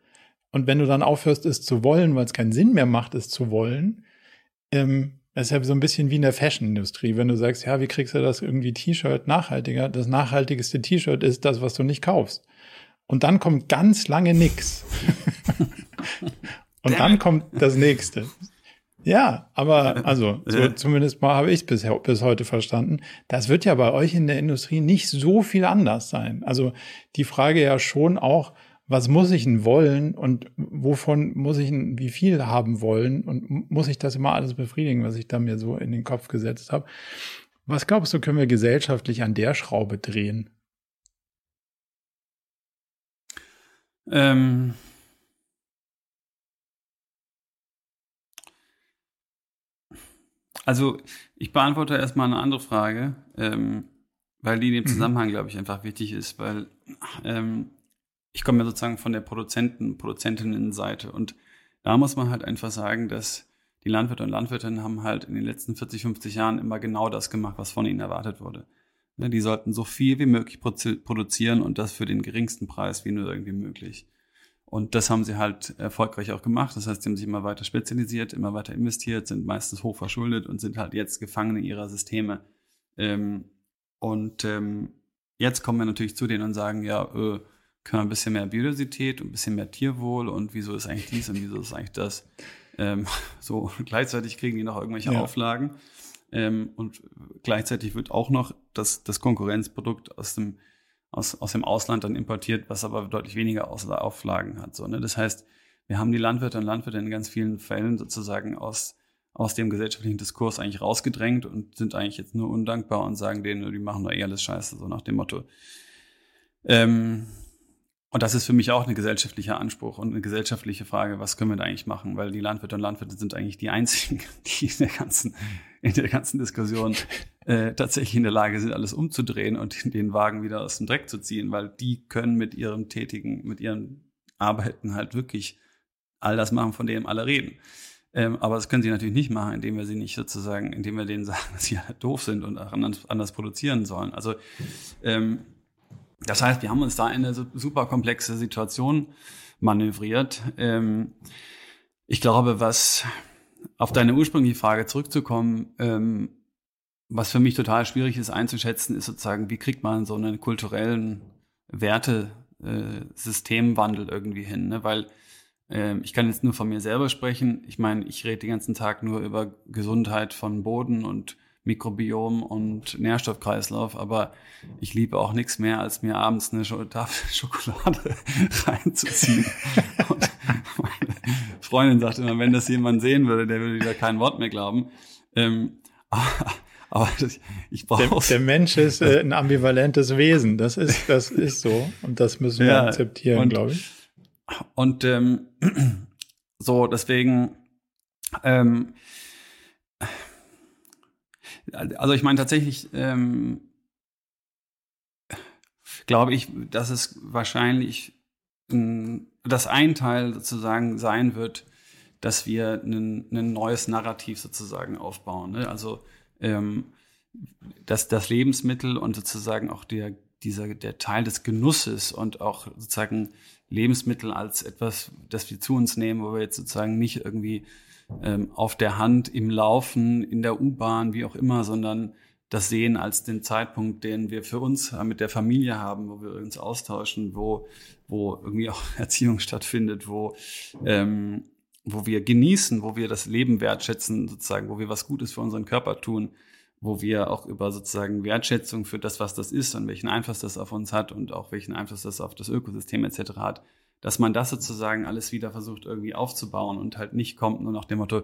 Und wenn du dann aufhörst, es zu wollen, weil es keinen Sinn mehr macht, es zu wollen, ähm, das ist ja so ein bisschen wie in der Fashion-Industrie. Wenn du sagst, ja, wie kriegst du das irgendwie T-Shirt nachhaltiger? Das nachhaltigste T-Shirt ist das, was du nicht kaufst. Und dann kommt ganz lange nix. Und dann kommt das nächste. Ja, aber also so, zumindest mal habe ich bis, bis heute verstanden. Das wird ja bei euch in der Industrie nicht so viel anders sein. Also die Frage ja schon auch, was muss ich denn wollen und wovon muss ich denn wie viel haben wollen und muss ich das immer alles befriedigen, was ich da mir so in den Kopf gesetzt habe. Was glaubst du, können wir gesellschaftlich an der Schraube drehen? Ähm also ich beantworte erstmal eine andere Frage, ähm, weil die in dem mhm. Zusammenhang, mhm. glaube ich, einfach wichtig ist, weil ähm, ich komme ja sozusagen von der Produzenten, Produzentinnenseite und da muss man halt einfach sagen, dass die Landwirte und Landwirtinnen haben halt in den letzten 40, 50 Jahren immer genau das gemacht, was von ihnen erwartet wurde. Ne, die sollten so viel wie möglich produzieren und das für den geringsten Preis wie nur irgendwie möglich. Und das haben sie halt erfolgreich auch gemacht. Das heißt, sie haben sich immer weiter spezialisiert, immer weiter investiert, sind meistens hoch verschuldet und sind halt jetzt Gefangene ihrer Systeme. Ähm, und ähm, jetzt kommen wir natürlich zu denen und sagen, ja, äh, können wir ein bisschen mehr Biodiversität und ein bisschen mehr Tierwohl und wieso ist eigentlich dies und wieso ist eigentlich das. Ähm, so gleichzeitig kriegen die noch irgendwelche ja. Auflagen. Ähm, und gleichzeitig wird auch noch das, das Konkurrenzprodukt aus dem, aus, aus dem Ausland dann importiert, was aber deutlich weniger Auflagen hat. So, ne? Das heißt, wir haben die Landwirte und Landwirte in ganz vielen Fällen sozusagen aus, aus dem gesellschaftlichen Diskurs eigentlich rausgedrängt und sind eigentlich jetzt nur undankbar und sagen denen, die machen doch eh alles scheiße, so nach dem Motto. Ähm, und das ist für mich auch ein gesellschaftlicher Anspruch und eine gesellschaftliche Frage, was können wir da eigentlich machen? Weil die Landwirte und Landwirte sind eigentlich die einzigen, die in der ganzen, in der ganzen Diskussion äh, tatsächlich in der Lage sind, alles umzudrehen und den Wagen wieder aus dem Dreck zu ziehen, weil die können mit ihrem Tätigen, mit ihren Arbeiten halt wirklich all das machen, von dem alle reden. Ähm, aber das können sie natürlich nicht machen, indem wir sie nicht sozusagen, indem wir denen sagen, dass sie halt doof sind und anders, anders produzieren sollen. Also ähm, das heißt, wir haben uns da in eine super komplexe Situation manövriert. Ähm, ich glaube, was auf deine ursprüngliche Frage zurückzukommen, ähm, was für mich total schwierig ist einzuschätzen, ist sozusagen, wie kriegt man so einen kulturellen Wertesystemwandel irgendwie hin? Ne? Weil ähm, ich kann jetzt nur von mir selber sprechen. Ich meine, ich rede den ganzen Tag nur über Gesundheit von Boden und Mikrobiom und Nährstoffkreislauf, aber ich liebe auch nichts mehr, als mir abends eine Tafel Schokolade reinzuziehen. Und meine Freundin sagt immer, wenn das jemand sehen würde, der würde wieder kein Wort mehr glauben. Ähm, aber, aber ich brauche der, der, Mensch ist äh, ein ambivalentes Wesen. Das ist, das ist so und das müssen wir ja, akzeptieren, glaube ich. Und ähm, so deswegen ähm, also ich meine tatsächlich ähm, glaube ich, dass es wahrscheinlich dass ein Teil sozusagen sein wird, dass wir ein, ein neues Narrativ sozusagen aufbauen. Ne? Also ähm, dass das Lebensmittel und sozusagen auch der, dieser, der Teil des Genusses und auch sozusagen Lebensmittel als etwas, das wir zu uns nehmen, wo wir jetzt sozusagen nicht irgendwie ähm, auf der Hand, im Laufen, in der U-Bahn, wie auch immer, sondern das sehen als den Zeitpunkt, den wir für uns mit der Familie haben, wo wir uns austauschen, wo, wo irgendwie auch Erziehung stattfindet, wo, ähm, wo wir genießen, wo wir das Leben wertschätzen, sozusagen, wo wir was Gutes für unseren Körper tun, wo wir auch über sozusagen Wertschätzung für das, was das ist und welchen Einfluss das auf uns hat und auch welchen Einfluss das auf das Ökosystem etc. hat, dass man das sozusagen alles wieder versucht irgendwie aufzubauen und halt nicht kommt nur nach dem Motto,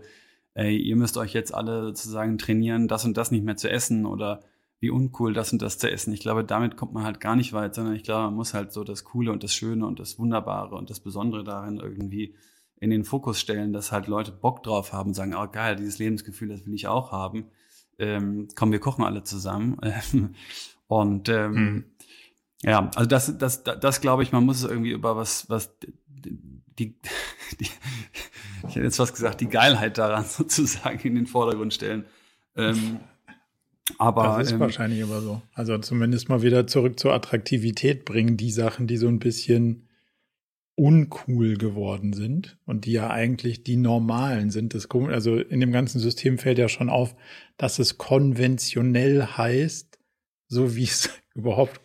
ey, ihr müsst euch jetzt alle sozusagen trainieren, das und das nicht mehr zu essen oder wie uncool das und das zu essen. Ich glaube, damit kommt man halt gar nicht weit, sondern ich glaube, man muss halt so das Coole und das Schöne und das Wunderbare und das Besondere darin irgendwie in den Fokus stellen, dass halt Leute Bock drauf haben, sagen, oh geil, dieses Lebensgefühl, das will ich auch haben. Ähm, komm, wir kochen alle zusammen. und ähm, mhm. Ja, also das, das, das, das glaube ich, man muss irgendwie über was, was die, die, ich hätte jetzt was gesagt, die Geilheit daran sozusagen in den Vordergrund stellen. Ähm, aber das ist ähm, wahrscheinlich immer so. Also zumindest mal wieder zurück zur Attraktivität bringen, die Sachen, die so ein bisschen uncool geworden sind und die ja eigentlich die normalen sind. Das, also in dem ganzen System fällt ja schon auf, dass es konventionell heißt, so wie es überhaupt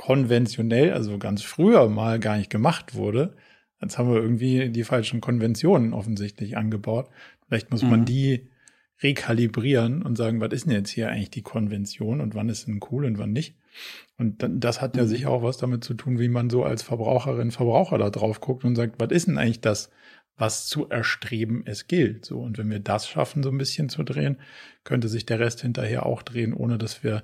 konventionell, also ganz früher mal gar nicht gemacht wurde. Jetzt haben wir irgendwie die falschen Konventionen offensichtlich angebaut. Vielleicht muss mhm. man die rekalibrieren und sagen, was ist denn jetzt hier eigentlich die Konvention und wann ist denn cool und wann nicht? Und das hat ja mhm. sicher auch was damit zu tun, wie man so als Verbraucherin, Verbraucher da drauf guckt und sagt, was ist denn eigentlich das, was zu erstreben es gilt? So. Und wenn wir das schaffen, so ein bisschen zu drehen, könnte sich der Rest hinterher auch drehen, ohne dass wir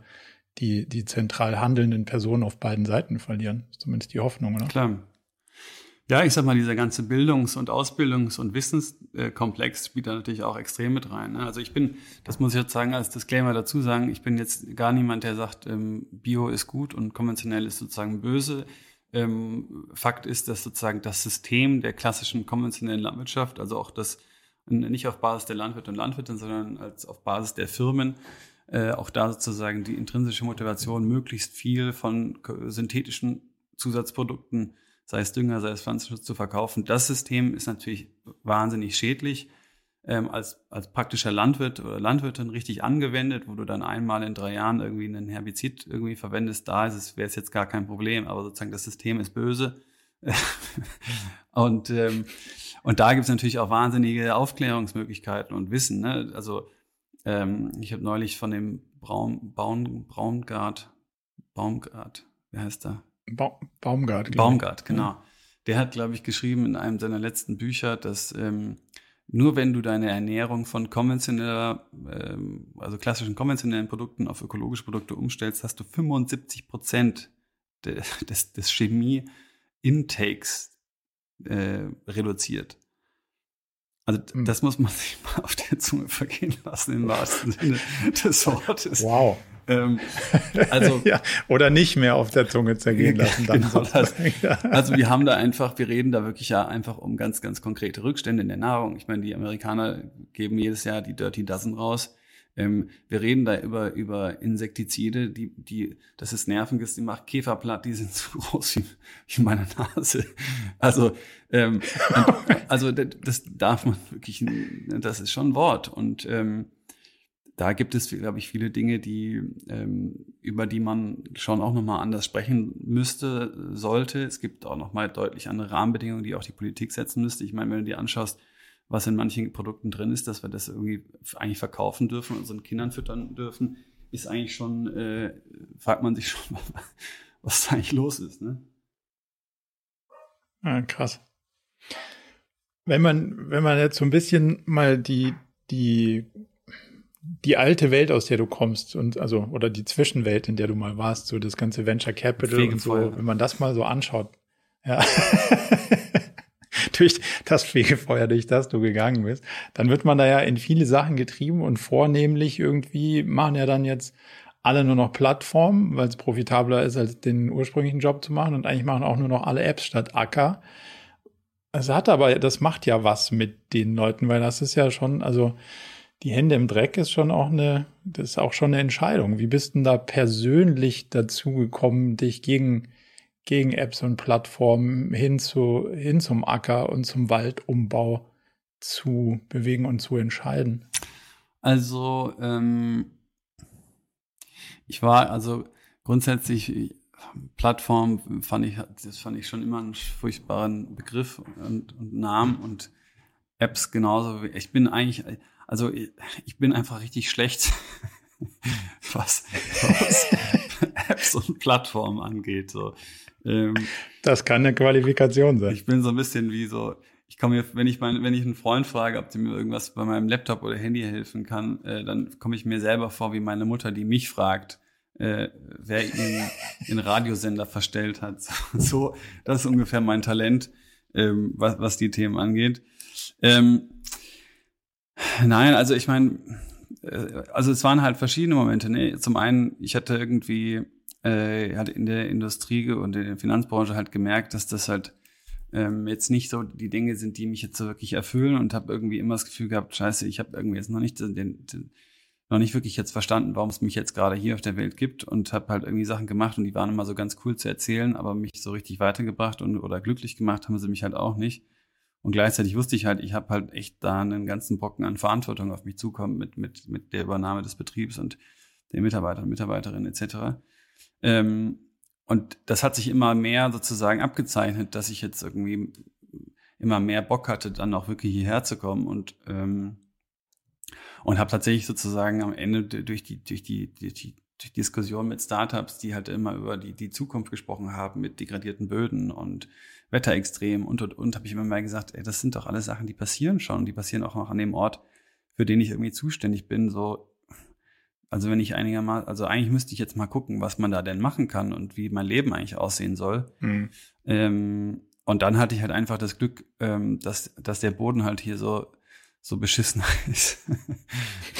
die, die zentral handelnden Personen auf beiden Seiten verlieren. Zumindest die Hoffnung, oder? Klar. Ja, ich sag mal, dieser ganze Bildungs- und Ausbildungs- und Wissenskomplex spielt da natürlich auch extrem mit rein. Ne? Also ich bin, das muss ich jetzt sagen, als Disclaimer dazu sagen, ich bin jetzt gar niemand, der sagt, ähm, Bio ist gut und konventionell ist sozusagen böse. Ähm, Fakt ist, dass sozusagen das System der klassischen konventionellen Landwirtschaft, also auch das nicht auf Basis der Landwirte und Landwirtinnen, sondern als auf Basis der Firmen, äh, auch da sozusagen die intrinsische Motivation, möglichst viel von synthetischen Zusatzprodukten sei es Dünger, sei es Pflanzenschutz zu verkaufen. Das System ist natürlich wahnsinnig schädlich. Ähm, als, als praktischer Landwirt oder Landwirtin richtig angewendet, wo du dann einmal in drei Jahren irgendwie einen Herbizid irgendwie verwendest, da ist es, wäre es jetzt gar kein Problem, aber sozusagen das System ist böse. und, ähm, und da gibt es natürlich auch wahnsinnige Aufklärungsmöglichkeiten und Wissen. Ne? Also ähm, ich habe neulich von dem Braun, Baum, Braungart, Baumgart, wie heißt der? Ba Baumgart. Baumgart, genau. Ja. Der hat, glaube ich, geschrieben in einem seiner letzten Bücher, dass ähm, nur wenn du deine Ernährung von konventioneller, ähm, also klassischen konventionellen Produkten auf ökologische Produkte umstellst, hast du 75 Prozent de, des, des Chemie-Intakes äh, reduziert. Also hm. das muss man sich mal auf der Zunge vergehen lassen im wahrsten Sinne des Wortes. Wow. Ähm, also ja, oder nicht mehr auf der Zunge zergehen lassen. Dann genau. Also wir haben da einfach, wir reden da wirklich ja einfach um ganz, ganz konkrete Rückstände in der Nahrung. Ich meine, die Amerikaner geben jedes Jahr die Dirty Dozen raus. Ähm, wir reden da über, über Insektizide, die, die, das ist Nervengift, die macht Käfer platt, die sind so groß wie, wie meine Nase. Also, ähm, also das darf man wirklich, das ist schon ein Wort. Und ähm, da gibt es, glaube ich, viele Dinge, die ähm, über die man schon auch nochmal anders sprechen müsste, sollte. Es gibt auch nochmal deutlich andere Rahmenbedingungen, die auch die Politik setzen müsste. Ich meine, wenn du dir anschaust, was in manchen Produkten drin ist, dass wir das irgendwie eigentlich verkaufen dürfen und unseren Kindern füttern dürfen, ist eigentlich schon, äh, fragt man sich schon, was da eigentlich los ist. Ne? Ja, krass. Wenn man, wenn man jetzt so ein bisschen mal die, die die alte Welt, aus der du kommst und also oder die Zwischenwelt, in der du mal warst, so das ganze Venture Capital und so, wenn man das mal so anschaut, ja, durch das Fegefeuer, durch das du gegangen bist, dann wird man da ja in viele Sachen getrieben und vornehmlich irgendwie machen ja dann jetzt alle nur noch Plattformen, weil es profitabler ist, als den ursprünglichen Job zu machen und eigentlich machen auch nur noch alle Apps statt Acker. Es hat aber, das macht ja was mit den Leuten, weil das ist ja schon, also die Hände im Dreck ist schon auch eine, das ist auch schon eine Entscheidung. Wie bist denn da persönlich dazu gekommen, dich gegen, gegen Apps und Plattformen hin zu, hin zum Acker und zum Waldumbau zu bewegen und zu entscheiden? Also, ähm, ich war, also grundsätzlich, Plattform fand ich, das fand ich schon immer einen furchtbaren Begriff und, und Namen und Apps genauso. Ich bin eigentlich, also ich bin einfach richtig schlecht, was, was Apps und Plattformen angeht. So. Ähm, das kann eine Qualifikation sein. Ich bin so ein bisschen wie so, ich komme mir, wenn ich mein, wenn ich einen Freund frage, ob der mir irgendwas bei meinem Laptop oder Handy helfen kann, äh, dann komme ich mir selber vor wie meine Mutter, die mich fragt, äh, wer ihn in Radiosender verstellt hat. So, das ist ungefähr mein Talent, ähm, was, was die Themen angeht. Ähm, nein, also ich meine, also es waren halt verschiedene Momente. Ne? Zum einen, ich hatte irgendwie äh, halt in der Industrie und in der Finanzbranche halt gemerkt, dass das halt ähm, jetzt nicht so die Dinge sind, die mich jetzt so wirklich erfüllen und habe irgendwie immer das Gefühl gehabt, scheiße, ich habe irgendwie jetzt noch nicht den, den, noch nicht wirklich jetzt verstanden, warum es mich jetzt gerade hier auf der Welt gibt und habe halt irgendwie Sachen gemacht und die waren immer so ganz cool zu erzählen, aber mich so richtig weitergebracht und oder glücklich gemacht haben sie mich halt auch nicht. Und gleichzeitig wusste ich halt, ich habe halt echt da einen ganzen Brocken an Verantwortung auf mich zukommen mit, mit, mit der Übernahme des Betriebs und den Mitarbeitern und Mitarbeiterinnen etc. Ähm, und das hat sich immer mehr sozusagen abgezeichnet, dass ich jetzt irgendwie immer mehr Bock hatte, dann auch wirklich hierher zu kommen und ähm, und habe tatsächlich sozusagen am Ende durch die durch die, durch die durch Diskussion mit Startups, die halt immer über die, die Zukunft gesprochen haben, mit degradierten Böden und Wetterextremen und, und, und, habe ich immer mal gesagt, ey, das sind doch alle Sachen, die passieren schon. Die passieren auch noch an dem Ort, für den ich irgendwie zuständig bin. So, also wenn ich einigermaßen, also eigentlich müsste ich jetzt mal gucken, was man da denn machen kann und wie mein Leben eigentlich aussehen soll. Mhm. Ähm, und dann hatte ich halt einfach das Glück, ähm, dass, dass der Boden halt hier so so beschissen ist.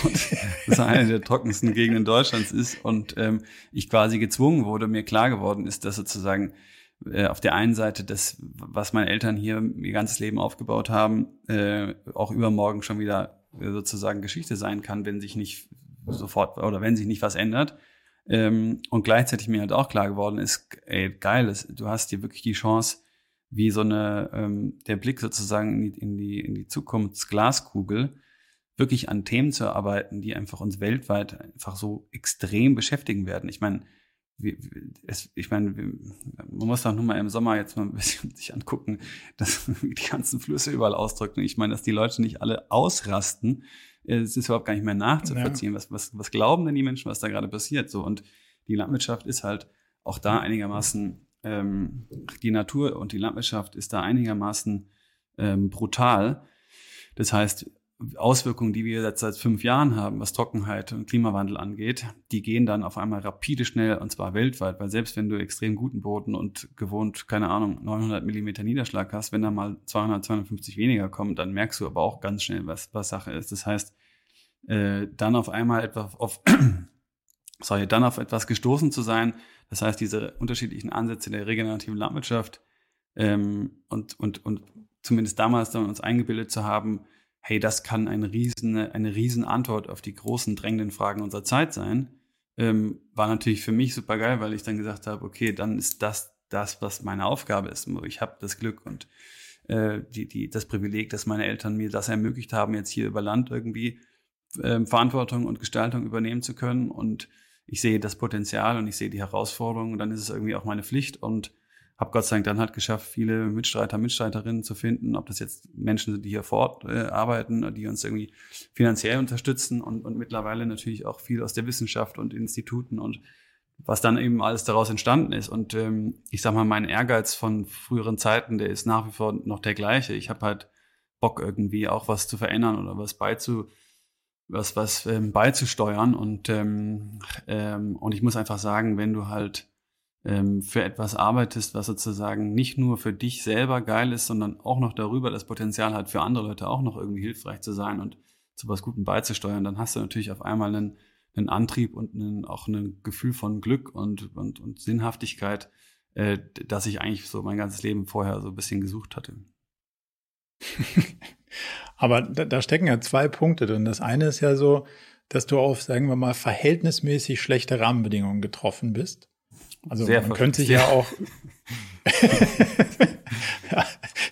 und das eine der trockensten Gegenden Deutschlands ist und ähm, ich quasi gezwungen wurde, mir klar geworden ist, dass sozusagen äh, auf der einen Seite das, was meine Eltern hier ihr ganzes Leben aufgebaut haben, äh, auch übermorgen schon wieder äh, sozusagen Geschichte sein kann, wenn sich nicht sofort oder wenn sich nicht was ändert. Ähm, und gleichzeitig mir halt auch klar geworden ist, ey, geil, du hast hier wirklich die Chance, wie so eine, ähm, der Blick sozusagen in die, in die, in die Zukunftsglaskugel, wirklich an Themen zu arbeiten, die einfach uns weltweit einfach so extrem beschäftigen werden. Ich meine, wie, es, ich meine, man muss doch nur mal im Sommer jetzt mal ein bisschen sich angucken, dass die ganzen Flüsse überall ausdrücken. Ich meine, dass die Leute nicht alle ausrasten, es ist überhaupt gar nicht mehr nachzuvollziehen. Ja. Was, was, was glauben denn die Menschen, was da gerade passiert? So und die Landwirtschaft ist halt auch da einigermaßen ähm, die Natur und die Landwirtschaft ist da einigermaßen ähm, brutal. Das heißt, Auswirkungen, die wir jetzt seit fünf Jahren haben, was Trockenheit und Klimawandel angeht, die gehen dann auf einmal rapide schnell und zwar weltweit, weil selbst wenn du extrem guten Boden und gewohnt, keine Ahnung, 900 Millimeter Niederschlag hast, wenn da mal 200, 250 weniger kommen, dann merkst du aber auch ganz schnell, was, was Sache ist. Das heißt, äh, dann auf einmal etwas auf, sorry, dann auf etwas gestoßen zu sein, das heißt, diese unterschiedlichen Ansätze der regenerativen Landwirtschaft ähm, und, und, und zumindest damals dann uns eingebildet zu haben, hey, das kann eine riesen, eine riesen Antwort auf die großen drängenden Fragen unserer Zeit sein, ähm, war natürlich für mich super geil, weil ich dann gesagt habe, okay, dann ist das das, was meine Aufgabe ist. Ich habe das Glück und äh, die, die, das Privileg, dass meine Eltern mir das ermöglicht haben, jetzt hier über Land irgendwie äh, Verantwortung und Gestaltung übernehmen zu können. Und ich sehe das Potenzial und ich sehe die Herausforderungen und dann ist es irgendwie auch meine Pflicht. Und habe Gott sei Dank dann halt geschafft, viele Mitstreiter, Mitstreiterinnen zu finden, ob das jetzt Menschen sind, die hier vor Ort äh, arbeiten, die uns irgendwie finanziell unterstützen und, und mittlerweile natürlich auch viel aus der Wissenschaft und Instituten und was dann eben alles daraus entstanden ist. Und ähm, ich sag mal, mein Ehrgeiz von früheren Zeiten, der ist nach wie vor noch der gleiche. Ich habe halt Bock irgendwie auch was zu verändern oder was beizu was, was ähm, beizusteuern. Und, ähm, ähm, und ich muss einfach sagen, wenn du halt ähm, für etwas arbeitest, was sozusagen nicht nur für dich selber geil ist, sondern auch noch darüber das Potenzial hat, für andere Leute auch noch irgendwie hilfreich zu sein und zu was Gutem beizusteuern, dann hast du natürlich auf einmal einen, einen Antrieb und einen, auch ein Gefühl von Glück und, und, und Sinnhaftigkeit, äh, dass ich eigentlich so mein ganzes Leben vorher so ein bisschen gesucht hatte. Aber da, da stecken ja zwei Punkte drin. Das eine ist ja so, dass du auf, sagen wir mal, verhältnismäßig schlechte Rahmenbedingungen getroffen bist. Also Sehr man könnte sich ja auch. ja,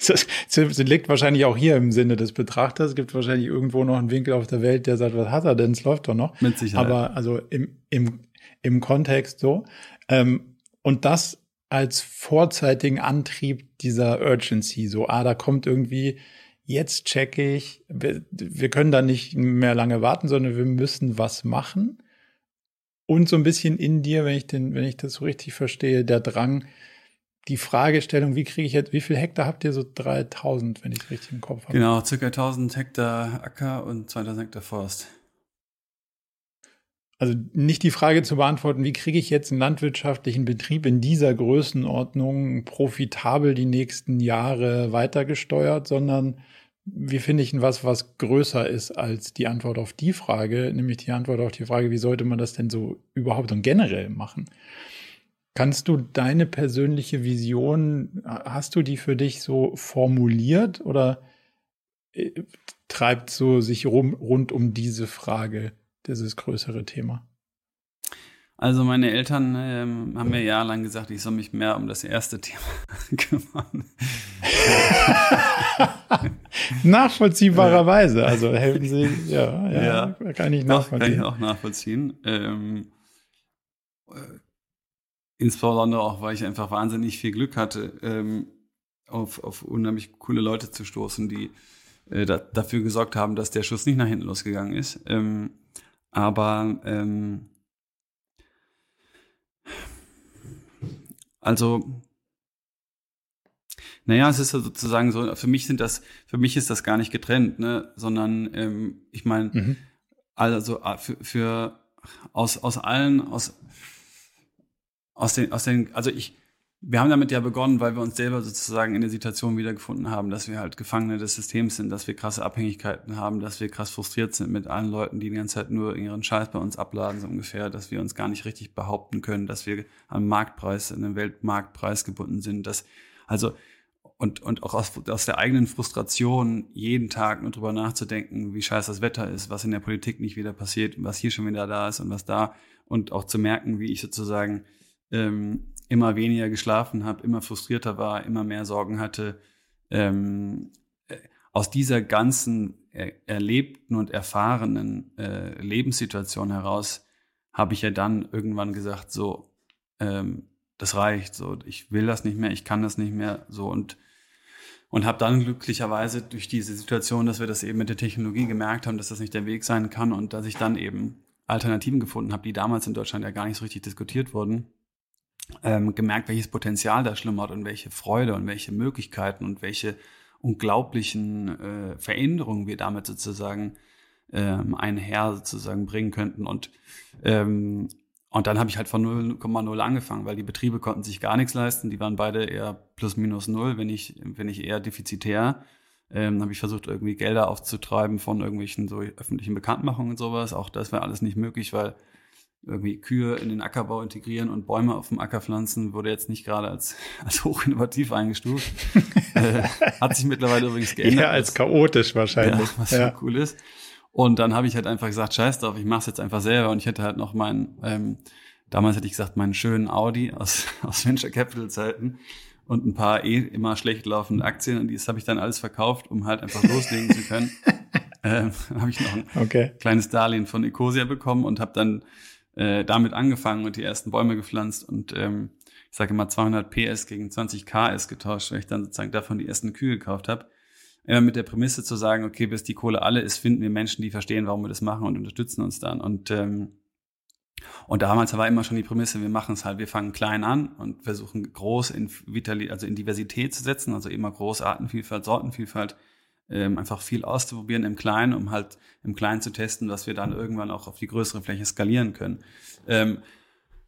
das, das liegt wahrscheinlich auch hier im Sinne des Betrachters. Es gibt wahrscheinlich irgendwo noch einen Winkel auf der Welt, der sagt, was hat er denn? Es läuft doch noch. Mit Sicherheit. Aber also im, im, im Kontext so. Ähm, und das als vorzeitigen Antrieb dieser Urgency. So, ah, da kommt irgendwie jetzt checke ich, wir, wir können da nicht mehr lange warten, sondern wir müssen was machen. Und so ein bisschen in dir, wenn ich den, wenn ich das so richtig verstehe, der Drang, die Fragestellung, wie kriege ich jetzt, wie viel Hektar habt ihr? So 3000, wenn ich es richtig im Kopf habe. Genau, circa 1000 Hektar Acker und 2000 Hektar Forst. Also nicht die Frage zu beantworten, wie kriege ich jetzt einen landwirtschaftlichen Betrieb in dieser Größenordnung profitabel die nächsten Jahre weitergesteuert, sondern wie finde ich denn was, was größer ist als die Antwort auf die Frage, nämlich die Antwort auf die Frage, wie sollte man das denn so überhaupt und generell machen? Kannst du deine persönliche Vision, hast du die für dich so formuliert oder äh, treibt so sich rum, rund um diese Frage dieses größere Thema? Also meine Eltern ähm, haben mir jahrelang gesagt, ich soll mich mehr um das erste Thema kümmern. Nachvollziehbarerweise. Also helfen Sie, ja, ja, ja, kann ich nachvollziehen. Kann ich auch nachvollziehen. Ähm, äh, insbesondere auch, weil ich einfach wahnsinnig viel Glück hatte, ähm, auf, auf unheimlich coole Leute zu stoßen, die äh, da, dafür gesorgt haben, dass der Schuss nicht nach hinten losgegangen ist. Ähm, aber also naja, es ist ja sozusagen so, für mich sind das, für mich ist das gar nicht getrennt, ne? Sondern ähm, ich meine, mhm. also für, für aus, aus allen, aus, aus den, aus den, also ich, wir haben damit ja begonnen, weil wir uns selber sozusagen in der Situation wiedergefunden haben, dass wir halt Gefangene des Systems sind, dass wir krasse Abhängigkeiten haben, dass wir krass frustriert sind mit allen Leuten, die die ganze Zeit nur ihren Scheiß bei uns abladen, so ungefähr, dass wir uns gar nicht richtig behaupten können, dass wir am Marktpreis, an den Weltmarktpreis gebunden sind, dass, also, und, und auch aus, aus der eigenen Frustration jeden Tag nur drüber nachzudenken, wie scheiß das Wetter ist, was in der Politik nicht wieder passiert, was hier schon wieder da ist und was da, und auch zu merken, wie ich sozusagen, ähm, immer weniger geschlafen habe, immer frustrierter war, immer mehr Sorgen hatte. Ähm, äh, aus dieser ganzen er erlebten und erfahrenen äh, Lebenssituation heraus habe ich ja dann irgendwann gesagt, so, ähm, das reicht, so, ich will das nicht mehr, ich kann das nicht mehr, so und und habe dann glücklicherweise durch diese Situation, dass wir das eben mit der Technologie gemerkt haben, dass das nicht der Weg sein kann und dass ich dann eben Alternativen gefunden habe, die damals in Deutschland ja gar nicht so richtig diskutiert wurden, ähm, gemerkt, welches Potenzial da schlummert und welche Freude und welche Möglichkeiten und welche unglaublichen äh, Veränderungen wir damit sozusagen ähm, einher sozusagen bringen könnten. Und, ähm, und dann habe ich halt von 0,0 angefangen, weil die Betriebe konnten sich gar nichts leisten. Die waren beide eher plus minus null, wenn ich, wenn ich eher defizitär. Ähm, habe ich versucht, irgendwie Gelder aufzutreiben von irgendwelchen so öffentlichen Bekanntmachungen und sowas. Auch das war alles nicht möglich, weil irgendwie Kühe in den Ackerbau integrieren und Bäume auf dem Acker pflanzen, wurde jetzt nicht gerade als, als hochinnovativ eingestuft. äh, hat sich mittlerweile übrigens geändert. Ja, als chaotisch wahrscheinlich. Ja, was ja. cool ist. Und dann habe ich halt einfach gesagt, scheiß drauf, ich mache es jetzt einfach selber. Und ich hätte halt noch meinen, ähm, damals hätte ich gesagt, meinen schönen Audi aus, aus Venture Capital Zeiten und ein paar eh immer schlecht laufende Aktien. Und das habe ich dann alles verkauft, um halt einfach loslegen zu können. ähm, habe ich noch ein okay. kleines Darlehen von Ecosia bekommen und habe dann äh, damit angefangen und die ersten Bäume gepflanzt und ähm, ich sage immer 200 PS gegen 20 KS getauscht, weil ich dann sozusagen davon die ersten Kühe gekauft habe. Immer mit der Prämisse zu sagen, okay, bis die Kohle alle ist, finden wir Menschen, die verstehen, warum wir das machen und unterstützen uns dann. Und ähm, und damals war immer schon die Prämisse, wir machen es halt, wir fangen klein an und versuchen groß in Vitali also in Diversität zu setzen, also immer groß Artenvielfalt, Sortenvielfalt ähm, einfach viel auszuprobieren im Kleinen, um halt im Kleinen zu testen, was wir dann irgendwann auch auf die größere Fläche skalieren können. Ähm,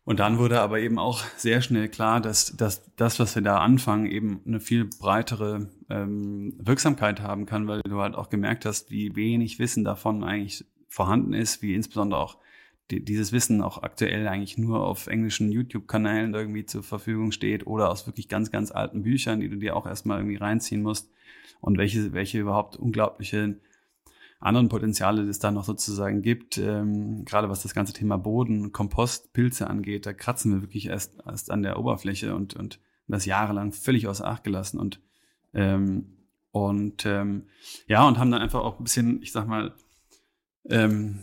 und dann wurde aber eben auch sehr schnell klar, dass, dass das, was wir da anfangen, eben eine viel breitere ähm, Wirksamkeit haben kann, weil du halt auch gemerkt hast, wie wenig Wissen davon eigentlich vorhanden ist, wie insbesondere auch die, dieses Wissen auch aktuell eigentlich nur auf englischen YouTube-Kanälen irgendwie zur Verfügung steht oder aus wirklich ganz, ganz alten Büchern, die du dir auch erstmal irgendwie reinziehen musst und welche, welche überhaupt unglaubliche anderen Potenziale es da noch sozusagen gibt, ähm, gerade was das ganze Thema Boden, Kompost, Pilze angeht, da kratzen wir wirklich erst, erst an der Oberfläche und, und das jahrelang völlig außer Acht gelassen und ähm, und ähm, ja, und haben dann einfach auch ein bisschen, ich sag mal, ähm,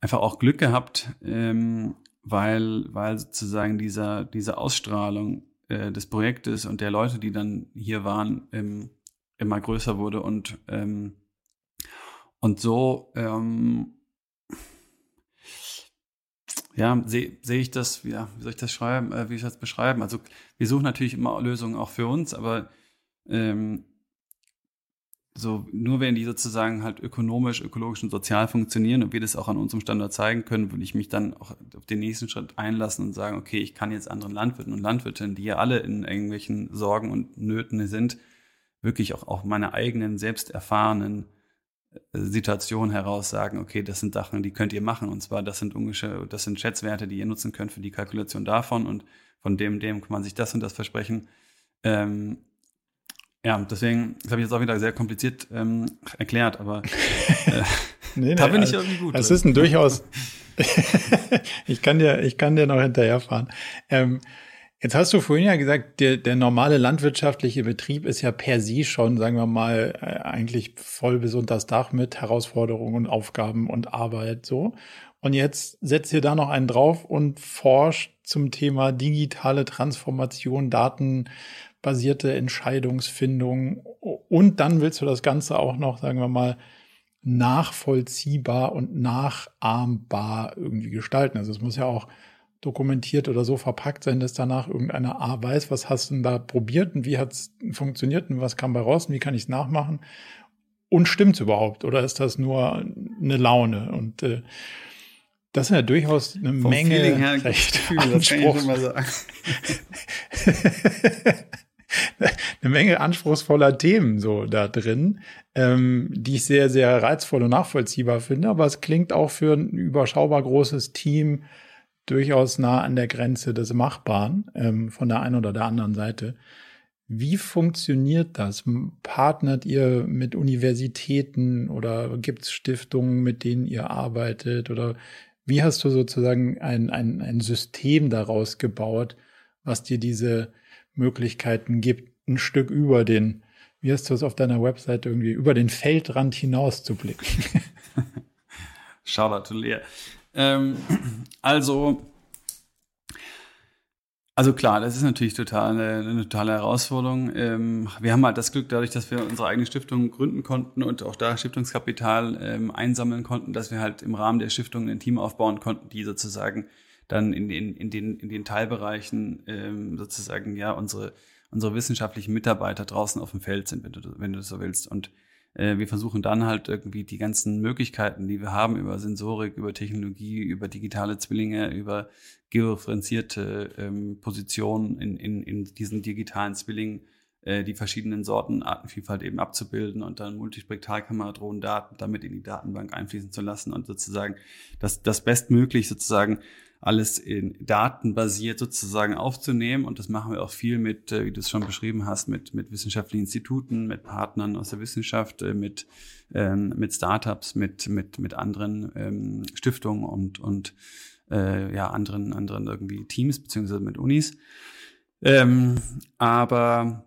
einfach auch Glück gehabt, ähm, weil, weil sozusagen dieser, diese Ausstrahlung äh, des Projektes und der Leute, die dann hier waren, ähm, immer größer wurde und ähm, und so ähm, ja, sehe seh ich das, ja, wie soll ich das schreiben, äh, wie ich das beschreiben? Also wir suchen natürlich immer Lösungen auch für uns, aber ähm, so nur wenn die sozusagen halt ökonomisch, ökologisch und sozial funktionieren und wir das auch an unserem Standort zeigen können, würde ich mich dann auch auf den nächsten Schritt einlassen und sagen, okay, ich kann jetzt anderen Landwirten und Landwirtinnen, die ja alle in irgendwelchen Sorgen und Nöten sind, wirklich auch, auch meine eigenen, selbst erfahrenen Situation heraus sagen, okay, das sind Sachen, die könnt ihr machen. Und zwar, das sind ungefähr, das sind Schätzwerte, die ihr nutzen könnt für die Kalkulation davon und von dem, dem kann man sich das und das versprechen. Ähm, ja, deswegen, das habe ich jetzt auch wieder sehr kompliziert ähm, erklärt, aber äh, nee, nee, da bin ich also, irgendwie gut. Das ist ein durchaus, ich kann dir, ich kann dir noch hinterherfahren. Ähm, Jetzt hast du vorhin ja gesagt, der, der normale landwirtschaftliche Betrieb ist ja per se schon, sagen wir mal, äh, eigentlich voll bis unter das Dach mit Herausforderungen und Aufgaben und Arbeit so. Und jetzt setzt ihr da noch einen drauf und forscht zum Thema digitale Transformation, datenbasierte Entscheidungsfindung. Und dann willst du das Ganze auch noch, sagen wir mal, nachvollziehbar und nachahmbar irgendwie gestalten. Also es muss ja auch dokumentiert oder so verpackt sein, dass danach irgendeiner A weiß, was hast du denn da probiert und wie hat es funktioniert und was kam bei raus und wie kann ich es nachmachen? Und stimmt es überhaupt oder ist das nur eine Laune? Und äh, das sind ja durchaus eine Vom Menge her recht Gefühl, Anspruch. eine Menge anspruchsvoller Themen so da drin, ähm, die ich sehr, sehr reizvoll und nachvollziehbar finde. Aber es klingt auch für ein überschaubar großes Team durchaus nah an der Grenze des Machbaren ähm, von der einen oder der anderen Seite. Wie funktioniert das? Partnert ihr mit Universitäten oder gibt es Stiftungen, mit denen ihr arbeitet? Oder wie hast du sozusagen ein, ein, ein System daraus gebaut, was dir diese Möglichkeiten gibt, ein Stück über den, wie hast du es auf deiner Website irgendwie, über den Feldrand hinaus zu blicken? Shoutout to Lea. Ähm, also, also klar, das ist natürlich total eine, eine totale Herausforderung. Ähm, wir haben halt das Glück, dadurch, dass wir unsere eigene Stiftung gründen konnten und auch da Stiftungskapital ähm, einsammeln konnten, dass wir halt im Rahmen der Stiftung ein Team aufbauen konnten, die sozusagen dann in, in, in, den, in den Teilbereichen ähm, sozusagen ja unsere, unsere wissenschaftlichen Mitarbeiter draußen auf dem Feld sind, wenn du, wenn du so willst. Und wir versuchen dann halt irgendwie die ganzen Möglichkeiten, die wir haben über Sensorik, über Technologie, über digitale Zwillinge, über geodifferenzierte ähm, Positionen in, in, in diesen digitalen Zwillingen, äh, die verschiedenen Sorten Artenvielfalt eben abzubilden und dann Multispektralkamera-Drohnendaten damit in die Datenbank einfließen zu lassen und sozusagen das, das bestmöglich sozusagen alles in datenbasiert sozusagen aufzunehmen. Und das machen wir auch viel mit, äh, wie du es schon beschrieben hast, mit, mit wissenschaftlichen Instituten, mit Partnern aus der Wissenschaft, äh, mit, ähm, mit Startups, mit, mit, mit anderen ähm, Stiftungen und, und äh, ja, anderen, anderen irgendwie Teams, beziehungsweise mit Unis. Ähm, aber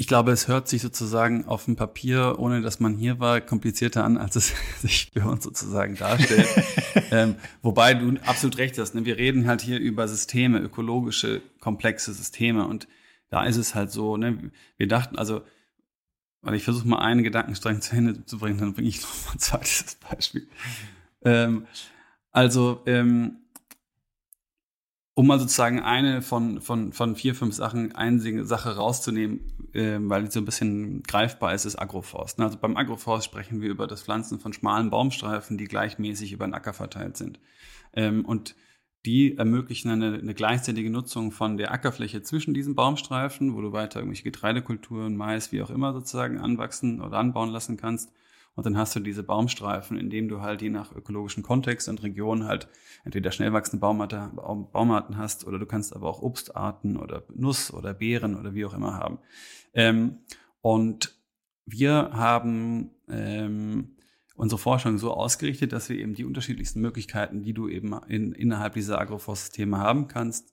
ich glaube, es hört sich sozusagen auf dem Papier, ohne dass man hier war, komplizierter an, als es sich für uns sozusagen darstellt. ähm, wobei du absolut recht hast. Ne? Wir reden halt hier über Systeme, ökologische, komplexe Systeme. Und da ist es halt so, ne? wir dachten, also, weil ich versuche mal einen Gedankenstrang zu Ende zu bringen, dann bringe ich noch mal ein zweites Beispiel. Ähm, also, ähm, um mal sozusagen eine von, von, von vier, fünf Sachen, eine Sache rauszunehmen, äh, weil die so ein bisschen greifbar ist, ist Agroforst. Also beim Agroforst sprechen wir über das Pflanzen von schmalen Baumstreifen, die gleichmäßig über den Acker verteilt sind. Ähm, und die ermöglichen eine, eine gleichzeitige Nutzung von der Ackerfläche zwischen diesen Baumstreifen, wo du weiter irgendwelche Getreidekulturen, Mais, wie auch immer sozusagen anwachsen oder anbauen lassen kannst. Und dann hast du diese Baumstreifen, in dem du halt je nach ökologischen Kontext und Region halt entweder schnell wachsende Baumarten, Baumarten hast oder du kannst aber auch Obstarten oder Nuss oder Beeren oder wie auch immer haben. Ähm, und wir haben ähm, unsere Forschung so ausgerichtet, dass wir eben die unterschiedlichsten Möglichkeiten, die du eben in, innerhalb dieser Agroforstsysteme haben kannst,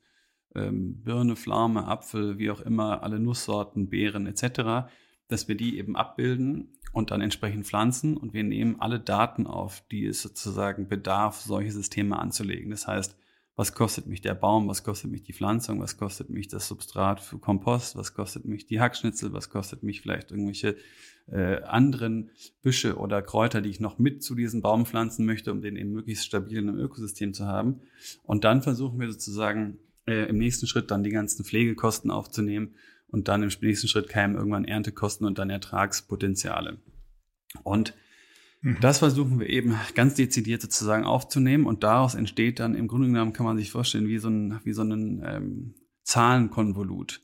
ähm, Birne, Pflaume, Apfel, wie auch immer, alle Nusssorten, Beeren etc., dass wir die eben abbilden und dann entsprechend pflanzen und wir nehmen alle Daten auf, die es sozusagen bedarf, solche Systeme anzulegen. Das heißt, was kostet mich der Baum, was kostet mich die Pflanzung, was kostet mich das Substrat für Kompost, was kostet mich die Hackschnitzel, was kostet mich vielleicht irgendwelche äh, anderen Büsche oder Kräuter, die ich noch mit zu diesen Baum pflanzen möchte, um den eben möglichst stabil in einem Ökosystem zu haben. Und dann versuchen wir sozusagen äh, im nächsten Schritt dann die ganzen Pflegekosten aufzunehmen und dann im nächsten Schritt kämen irgendwann Erntekosten und dann Ertragspotenziale. Und Mhm. Das versuchen wir eben ganz dezidiert sozusagen aufzunehmen und daraus entsteht dann im Grunde genommen, kann man sich vorstellen, wie so ein, wie so ein ähm, Zahlenkonvolut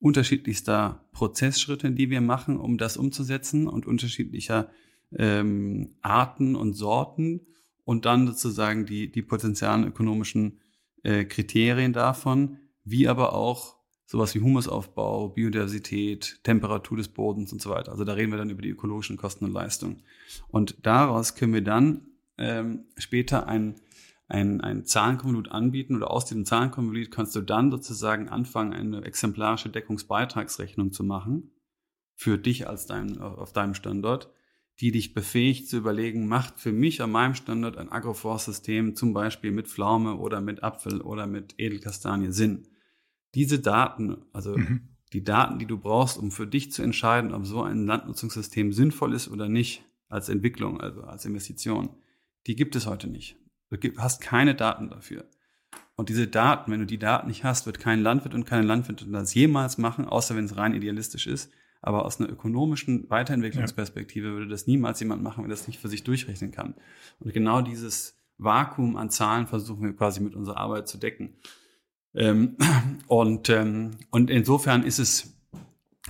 unterschiedlichster Prozessschritte, die wir machen, um das umzusetzen und unterschiedlicher ähm, Arten und Sorten und dann sozusagen die, die potenziellen ökonomischen äh, Kriterien davon, wie aber auch sowas wie Humusaufbau, Biodiversität, Temperatur des Bodens und so weiter. Also da reden wir dann über die ökologischen Kosten und Leistungen. Und daraus können wir dann ähm, später ein, ein, ein Zahlenkonvolut anbieten oder aus diesem Zahlenkonvolut kannst du dann sozusagen anfangen, eine exemplarische Deckungsbeitragsrechnung zu machen für dich als dein, auf deinem Standort, die dich befähigt zu überlegen, macht für mich an meinem Standort ein Agroforstsystem zum Beispiel mit Pflaume oder mit Apfel oder mit Edelkastanie Sinn diese Daten, also mhm. die Daten, die du brauchst, um für dich zu entscheiden, ob so ein Landnutzungssystem sinnvoll ist oder nicht, als Entwicklung, also als Investition, die gibt es heute nicht. Du hast keine Daten dafür. Und diese Daten, wenn du die Daten nicht hast, wird kein Landwirt und keine Landwirtin das jemals machen, außer wenn es rein idealistisch ist. Aber aus einer ökonomischen Weiterentwicklungsperspektive ja. würde das niemals jemand machen, wenn das nicht für sich durchrechnen kann. Und genau dieses Vakuum an Zahlen versuchen wir quasi mit unserer Arbeit zu decken. Ähm, und, ähm, und insofern ist es,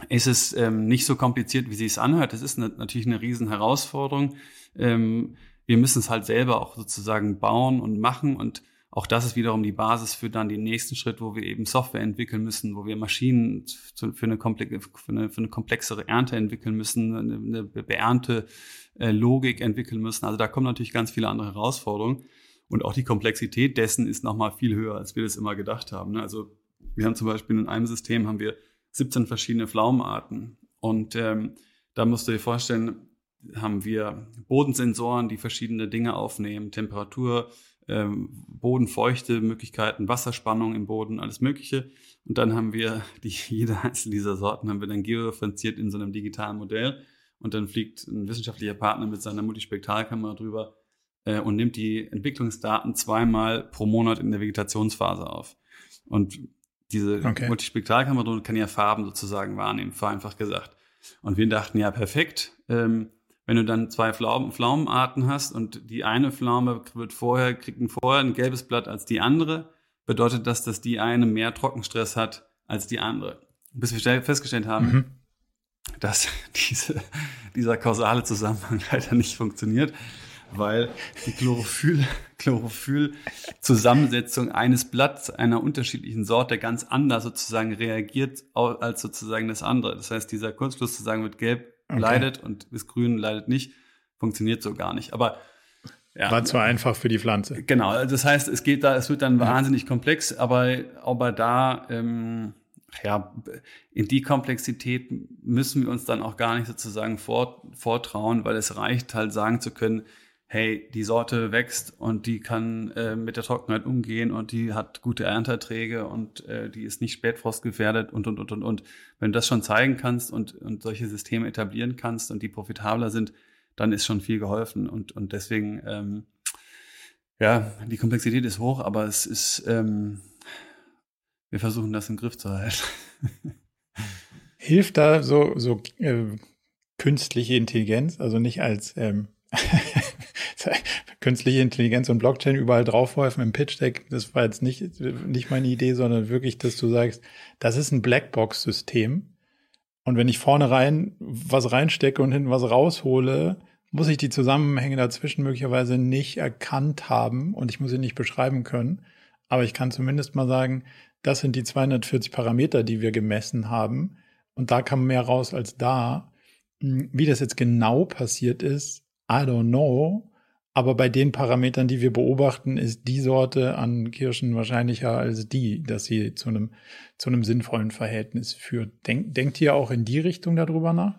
ist es ähm, nicht so kompliziert, wie sie es anhört. Es ist natürlich eine riesen Herausforderung. Ähm, wir müssen es halt selber auch sozusagen bauen und machen und auch das ist wiederum die Basis für dann den nächsten Schritt, wo wir eben Software entwickeln müssen, wo wir Maschinen für eine, komplexere Ernte entwickeln müssen, eine, eine beernte äh, Logik entwickeln müssen. Also da kommen natürlich ganz viele andere Herausforderungen. Und auch die Komplexität dessen ist nochmal viel höher, als wir das immer gedacht haben. Ne? Also wir haben zum Beispiel in einem System haben wir 17 verschiedene Pflaumenarten. Und ähm, da musst du dir vorstellen, haben wir Bodensensoren, die verschiedene Dinge aufnehmen, Temperatur, ähm, Bodenfeuchte, Möglichkeiten, Wasserspannung im Boden, alles Mögliche. Und dann haben wir die, jede einzelne dieser Sorten haben wir dann georeferenziert in so einem digitalen Modell. Und dann fliegt ein wissenschaftlicher Partner mit seiner Multispektralkamera drüber äh, und nimmt die Entwicklungsdaten zweimal pro Monat in der Vegetationsphase auf. Und diese okay. Multispektralkamera kann ja Farben sozusagen wahrnehmen, vereinfacht gesagt. Und wir dachten, ja, perfekt. Ähm, wenn du dann zwei Pflaumen, Pflaumenarten hast und die eine Pflaume wird vorher, kriegt ein vorher ein gelbes Blatt als die andere, bedeutet das, dass die eine mehr Trockenstress hat als die andere. Bis wir festgestellt haben, mhm. dass diese, dieser kausale Zusammenhang leider nicht funktioniert weil die Chlorophyll, Chlorophyll-Zusammensetzung eines Blatts einer unterschiedlichen Sorte ganz anders sozusagen reagiert als sozusagen das andere. Das heißt, dieser Kurzschluss zu sagen, mit Gelb okay. leidet und bis Grün leidet nicht, funktioniert so gar nicht. Aber ja. War zu einfach für die Pflanze. Genau, das heißt, es geht da, es wird dann wahnsinnig komplex, aber, aber da, ähm, ja, in die Komplexität müssen wir uns dann auch gar nicht sozusagen fort, vortrauen, weil es reicht halt sagen zu können, hey, die Sorte wächst und die kann äh, mit der Trockenheit umgehen und die hat gute Ernteerträge und äh, die ist nicht spätfrostgefährdet und, und, und, und, und. Wenn du das schon zeigen kannst und, und solche Systeme etablieren kannst und die profitabler sind, dann ist schon viel geholfen und, und deswegen, ähm, ja, die Komplexität ist hoch, aber es ist, ähm, wir versuchen das im Griff zu halten. Hilft da so, so äh, künstliche Intelligenz, also nicht als ähm, künstliche Intelligenz und Blockchain überall draufwerfen im Pitch-Deck, das war jetzt nicht, nicht meine Idee, sondern wirklich, dass du sagst, das ist ein Blackbox-System. Und wenn ich vorne rein was reinstecke und hinten was raushole, muss ich die Zusammenhänge dazwischen möglicherweise nicht erkannt haben und ich muss sie nicht beschreiben können. Aber ich kann zumindest mal sagen, das sind die 240 Parameter, die wir gemessen haben. Und da kam mehr raus als da. Wie das jetzt genau passiert ist, I don't know. Aber bei den Parametern, die wir beobachten, ist die Sorte an Kirschen wahrscheinlicher als die, dass sie zu einem, zu einem sinnvollen Verhältnis führt. Denk, denkt ihr auch in die Richtung darüber nach?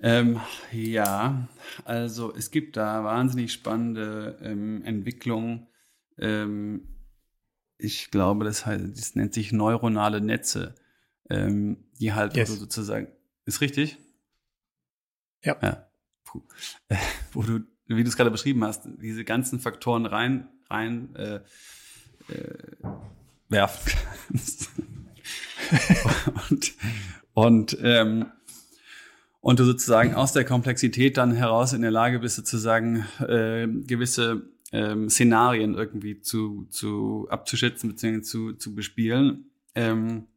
Ähm, ja, also es gibt da wahnsinnig spannende ähm, Entwicklungen. Ähm, ich glaube, das, heißt, das nennt sich neuronale Netze, ähm, die halt Yes. sozusagen, ist richtig? Ja. ja. Äh, wo du, wie du es gerade beschrieben hast, diese ganzen Faktoren rein, rein äh, äh, werfen kannst. und und, ähm, und du sozusagen aus der Komplexität dann heraus in der Lage bist, sozusagen äh, gewisse ähm, Szenarien irgendwie zu, zu abzuschätzen bzw. zu, zu bespielen. Ähm,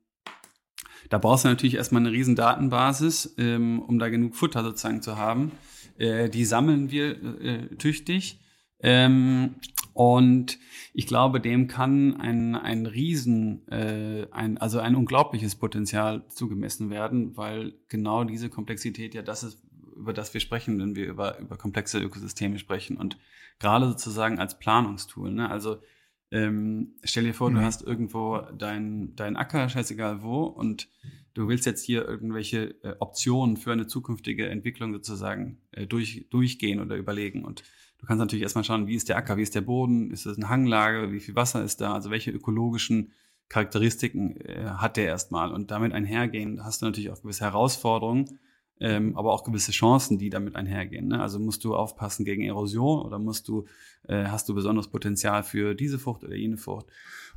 da brauchst du natürlich erstmal eine riesen Datenbasis, ähm, um da genug Futter sozusagen zu haben. Äh, die sammeln wir äh, tüchtig. Ähm, und ich glaube, dem kann ein, ein Riesen, äh, ein, also ein unglaubliches Potenzial zugemessen werden, weil genau diese Komplexität ja das ist, über das wir sprechen, wenn wir über, über komplexe Ökosysteme sprechen. Und gerade sozusagen als Planungstool. Ne? Also ähm, stell dir vor, Mhm. du hast irgendwo dein, dein Acker, scheißegal wo, und du willst jetzt hier irgendwelche äh, Optionen für eine zukünftige Entwicklung sozusagen äh, durch, durchgehen oder überlegen. Und du kannst natürlich erstmal schauen, wie ist der Acker, wie ist der Boden, ist das eine Hanglage, wie viel Wasser ist da, also welche ökologischen Charakteristiken äh, hat der erstmal. Und damit einhergehen hast du natürlich auch gewisse Herausforderungen, ähm, aber auch gewisse Chancen, die damit einhergehen. Ne? Also musst du aufpassen gegen Erosion oder musst du, äh, hast du besonderes Potenzial für diese Frucht oder jene Frucht.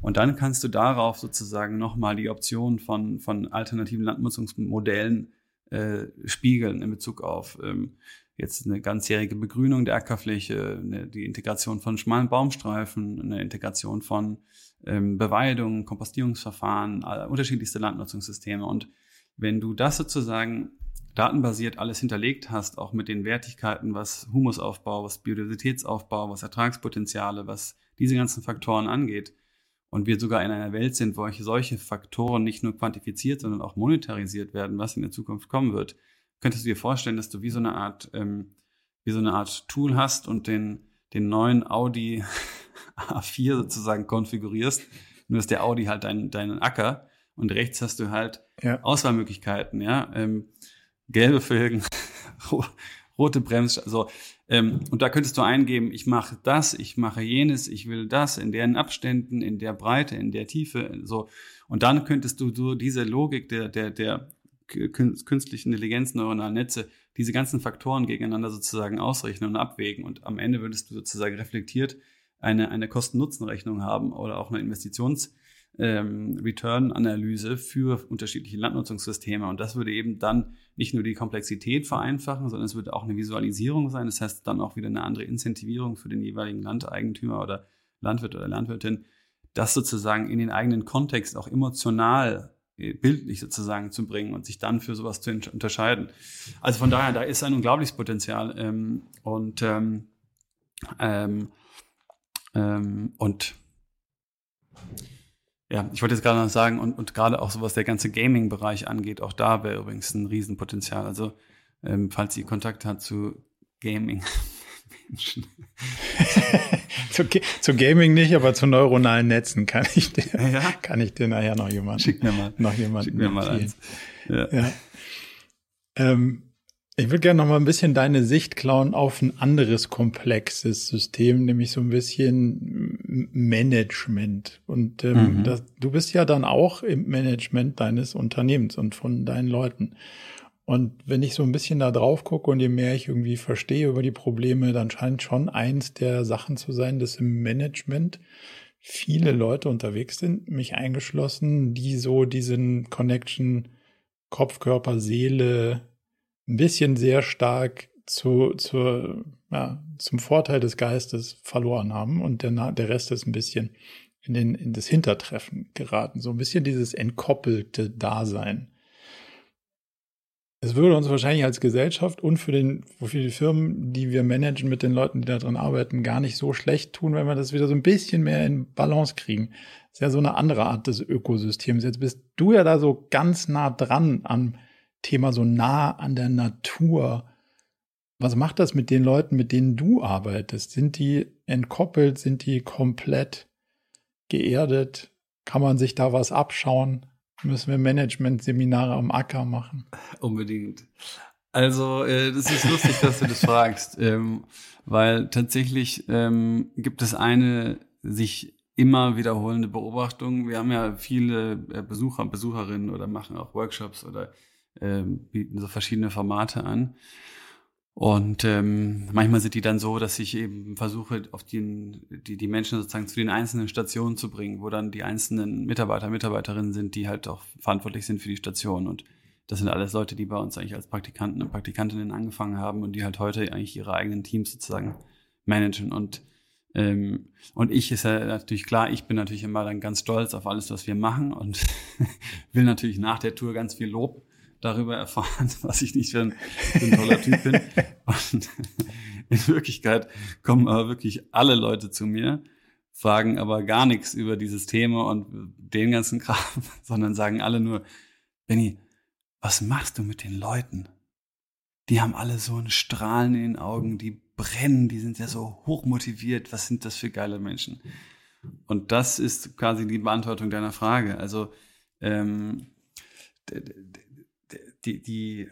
Und dann kannst du darauf sozusagen nochmal die Option von, von alternativen Landnutzungsmodellen äh, spiegeln in Bezug auf ähm, jetzt eine ganzjährige Begrünung der Ackerfläche, eine, die Integration von schmalen Baumstreifen, eine Integration von ähm, Beweidung, Kompostierungsverfahren, äh, unterschiedlichste Landnutzungssysteme. Und wenn du das sozusagen datenbasiert alles hinterlegt hast, auch mit den Wertigkeiten, was Humusaufbau, was Biodiversitätsaufbau, was Ertragspotenziale, was diese ganzen Faktoren angeht, und wir sogar in einer Welt sind, wo solche Faktoren nicht nur quantifiziert, sondern auch monetarisiert werden, was in der Zukunft kommen wird, könntest du dir vorstellen, dass du wie so eine Art, ähm, wie so eine Art Tool hast und den, den neuen Audi A4 sozusagen konfigurierst. Nur ist der Audi halt dein, dein Acker und rechts hast du halt Ja. Auswahlmöglichkeiten, ja. Ähm, gelbe Felgen, ro- rote Bremsen, so. Ähm, und da könntest du eingeben, ich mache das, ich mache jenes, ich will das in deren Abständen, in der Breite, in der Tiefe, so. Und dann könntest du so diese Logik der, der, der kün- künstlichen Intelligenz, neuronalen Netze, diese ganzen Faktoren gegeneinander sozusagen ausrechnen und abwägen. Und am Ende würdest du sozusagen reflektiert eine, eine Kosten-Nutzen-Rechnung haben oder auch eine Investitions- ähm, Return-Analyse für unterschiedliche Landnutzungssysteme. Und das würde eben dann nicht nur die Komplexität vereinfachen, sondern es würde auch eine Visualisierung sein. Das heißt dann auch wieder eine andere Incentivierung für den jeweiligen Landeigentümer oder Landwirt oder Landwirtin, das sozusagen in den eigenen Kontext auch emotional äh, bildlich sozusagen zu bringen und sich dann für sowas zu unterscheiden. Also von daher, da ist ein unglaubliches Potenzial. Ähm, und ähm, ähm, ähm, und ja, ich wollte jetzt gerade noch sagen, und, und gerade auch so was der ganze Gaming-Bereich angeht, auch da wäre übrigens ein Riesenpotenzial. Also, ähm, falls ihr Kontakt hat zu Gaming-Menschen. zu, Ga- zu Gaming nicht, aber zu neuronalen Netzen kann ich dir, Ja? kann ich dir nachher noch jemanden, Schick mir mal. noch jemanden Schick mir mal eins. Ja. Ja. Ähm, ich würde gerne noch mal ein bisschen deine Sicht klauen auf ein anderes komplexes System, nämlich so ein bisschen Management. Und ähm, Mhm. das, du bist ja dann auch im Management deines Unternehmens und von deinen Leuten. Und wenn ich so ein bisschen da drauf gucke und je mehr ich irgendwie verstehe über die Probleme, dann scheint schon eins der Sachen zu sein, dass im Management viele Leute unterwegs sind, mich eingeschlossen, die so diesen Connection Kopf, Körper, Seele ein bisschen sehr stark zu, zu, ja, zum Vorteil des Geistes verloren haben und der, der Rest ist ein bisschen in, den, in das Hintertreffen geraten. So ein bisschen dieses entkoppelte Dasein. Es würde uns wahrscheinlich als Gesellschaft und für, den, für die Firmen, die wir managen mit den Leuten, die da drin arbeiten, gar nicht so schlecht tun, wenn wir das wieder so ein bisschen mehr in Balance kriegen. Das ist ja so eine andere Art des Ökosystems. Jetzt bist du ja da so ganz nah dran am Thema, so nah an der Natur. Was macht das mit den Leuten, mit denen du arbeitest? Sind die entkoppelt? Sind die komplett geerdet? Kann man sich da was abschauen? Müssen wir Management-Seminare am Acker machen? Unbedingt. Also, äh, das ist lustig, dass du das fragst, ähm, weil tatsächlich ähm, gibt es eine sich immer wiederholende Beobachtung. Wir haben ja viele äh, Besucher und Besucherinnen oder machen auch Workshops oder äh, bieten so verschiedene Formate an. Und ähm, manchmal sind die dann so, dass ich eben versuche, auf die, die, die Menschen sozusagen zu den einzelnen Stationen zu bringen, wo dann die einzelnen Mitarbeiter, Mitarbeiterinnen sind, die halt auch verantwortlich sind für die Station. Und das sind alles Leute, die bei uns eigentlich als Praktikanten und Praktikantinnen angefangen haben und die halt heute eigentlich ihre eigenen Teams sozusagen managen. Und ähm, und ich ist ja natürlich klar, ich bin natürlich immer dann ganz stolz auf alles, was wir machen und will natürlich nach der Tour ganz viel Lob darüber erfahren, was ich nicht für ein, für ein toller Typ bin. Und in Wirklichkeit kommen aber wirklich alle Leute zu mir, fragen aber gar nichts über dieses Thema und den ganzen Kram, sondern sagen alle nur, Benny, was machst du mit den Leuten? Die haben alle so ein Strahlen in den Augen, die brennen, die sind ja so hochmotiviert. Was sind das für geile Menschen? Und das ist quasi die Beantwortung deiner Frage. Also ähm, die, die,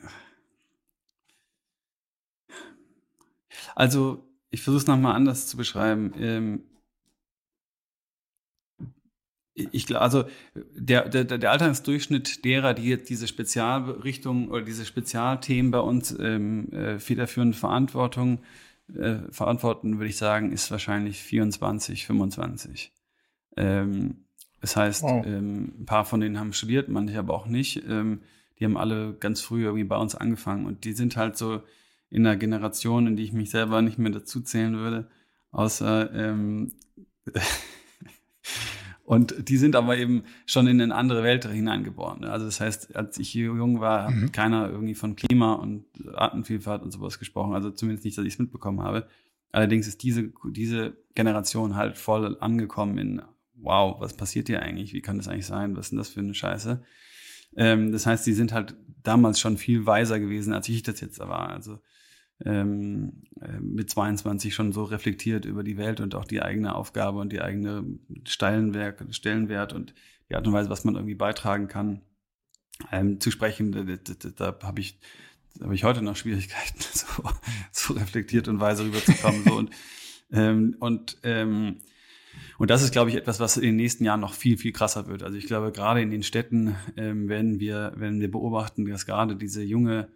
also ich versuche es nochmal anders zu beschreiben. Ähm, ich glaube, also der, der, der Alltagsdurchschnitt derer, die jetzt diese Spezialrichtungen oder diese Spezialthemen bei uns ähm, äh, federführend Verantwortung äh, verantworten, würde ich sagen, ist wahrscheinlich 24, 25. Ähm, das heißt, wow. ähm, ein paar von denen haben studiert, manche aber auch nicht. Ähm, die haben alle ganz früh irgendwie bei uns angefangen und die sind halt so in einer Generation, in die ich mich selber nicht mehr dazu zählen würde, außer ähm, und die sind aber eben schon in eine andere Welt hineingeboren. Also das heißt, als ich jung war, mhm. hat keiner irgendwie von Klima und Artenvielfalt und sowas gesprochen. Also zumindest nicht, dass ich es mitbekommen habe. Allerdings ist diese, diese Generation halt voll angekommen in, wow, was passiert hier eigentlich? Wie kann das eigentlich sein? Was ist denn das für eine Scheiße? Ähm, das heißt, sie sind halt damals schon viel weiser gewesen, als ich das jetzt war. Also ähm, äh, mit 22 schon so reflektiert über die Welt und auch die eigene Aufgabe und die eigene Stellenwert, Stellenwert und die Art und Weise, was man irgendwie beitragen kann, ähm, zu sprechen. Da, da, da habe ich habe ich heute noch Schwierigkeiten, so, so reflektiert und weise rüberzukommen. so und ähm, und ähm, und das ist, glaube ich, etwas, was in den nächsten Jahren noch viel, viel krasser wird. Also ich glaube, gerade in den Städten ähm, werden wir, werden wir beobachten, dass gerade diese junge,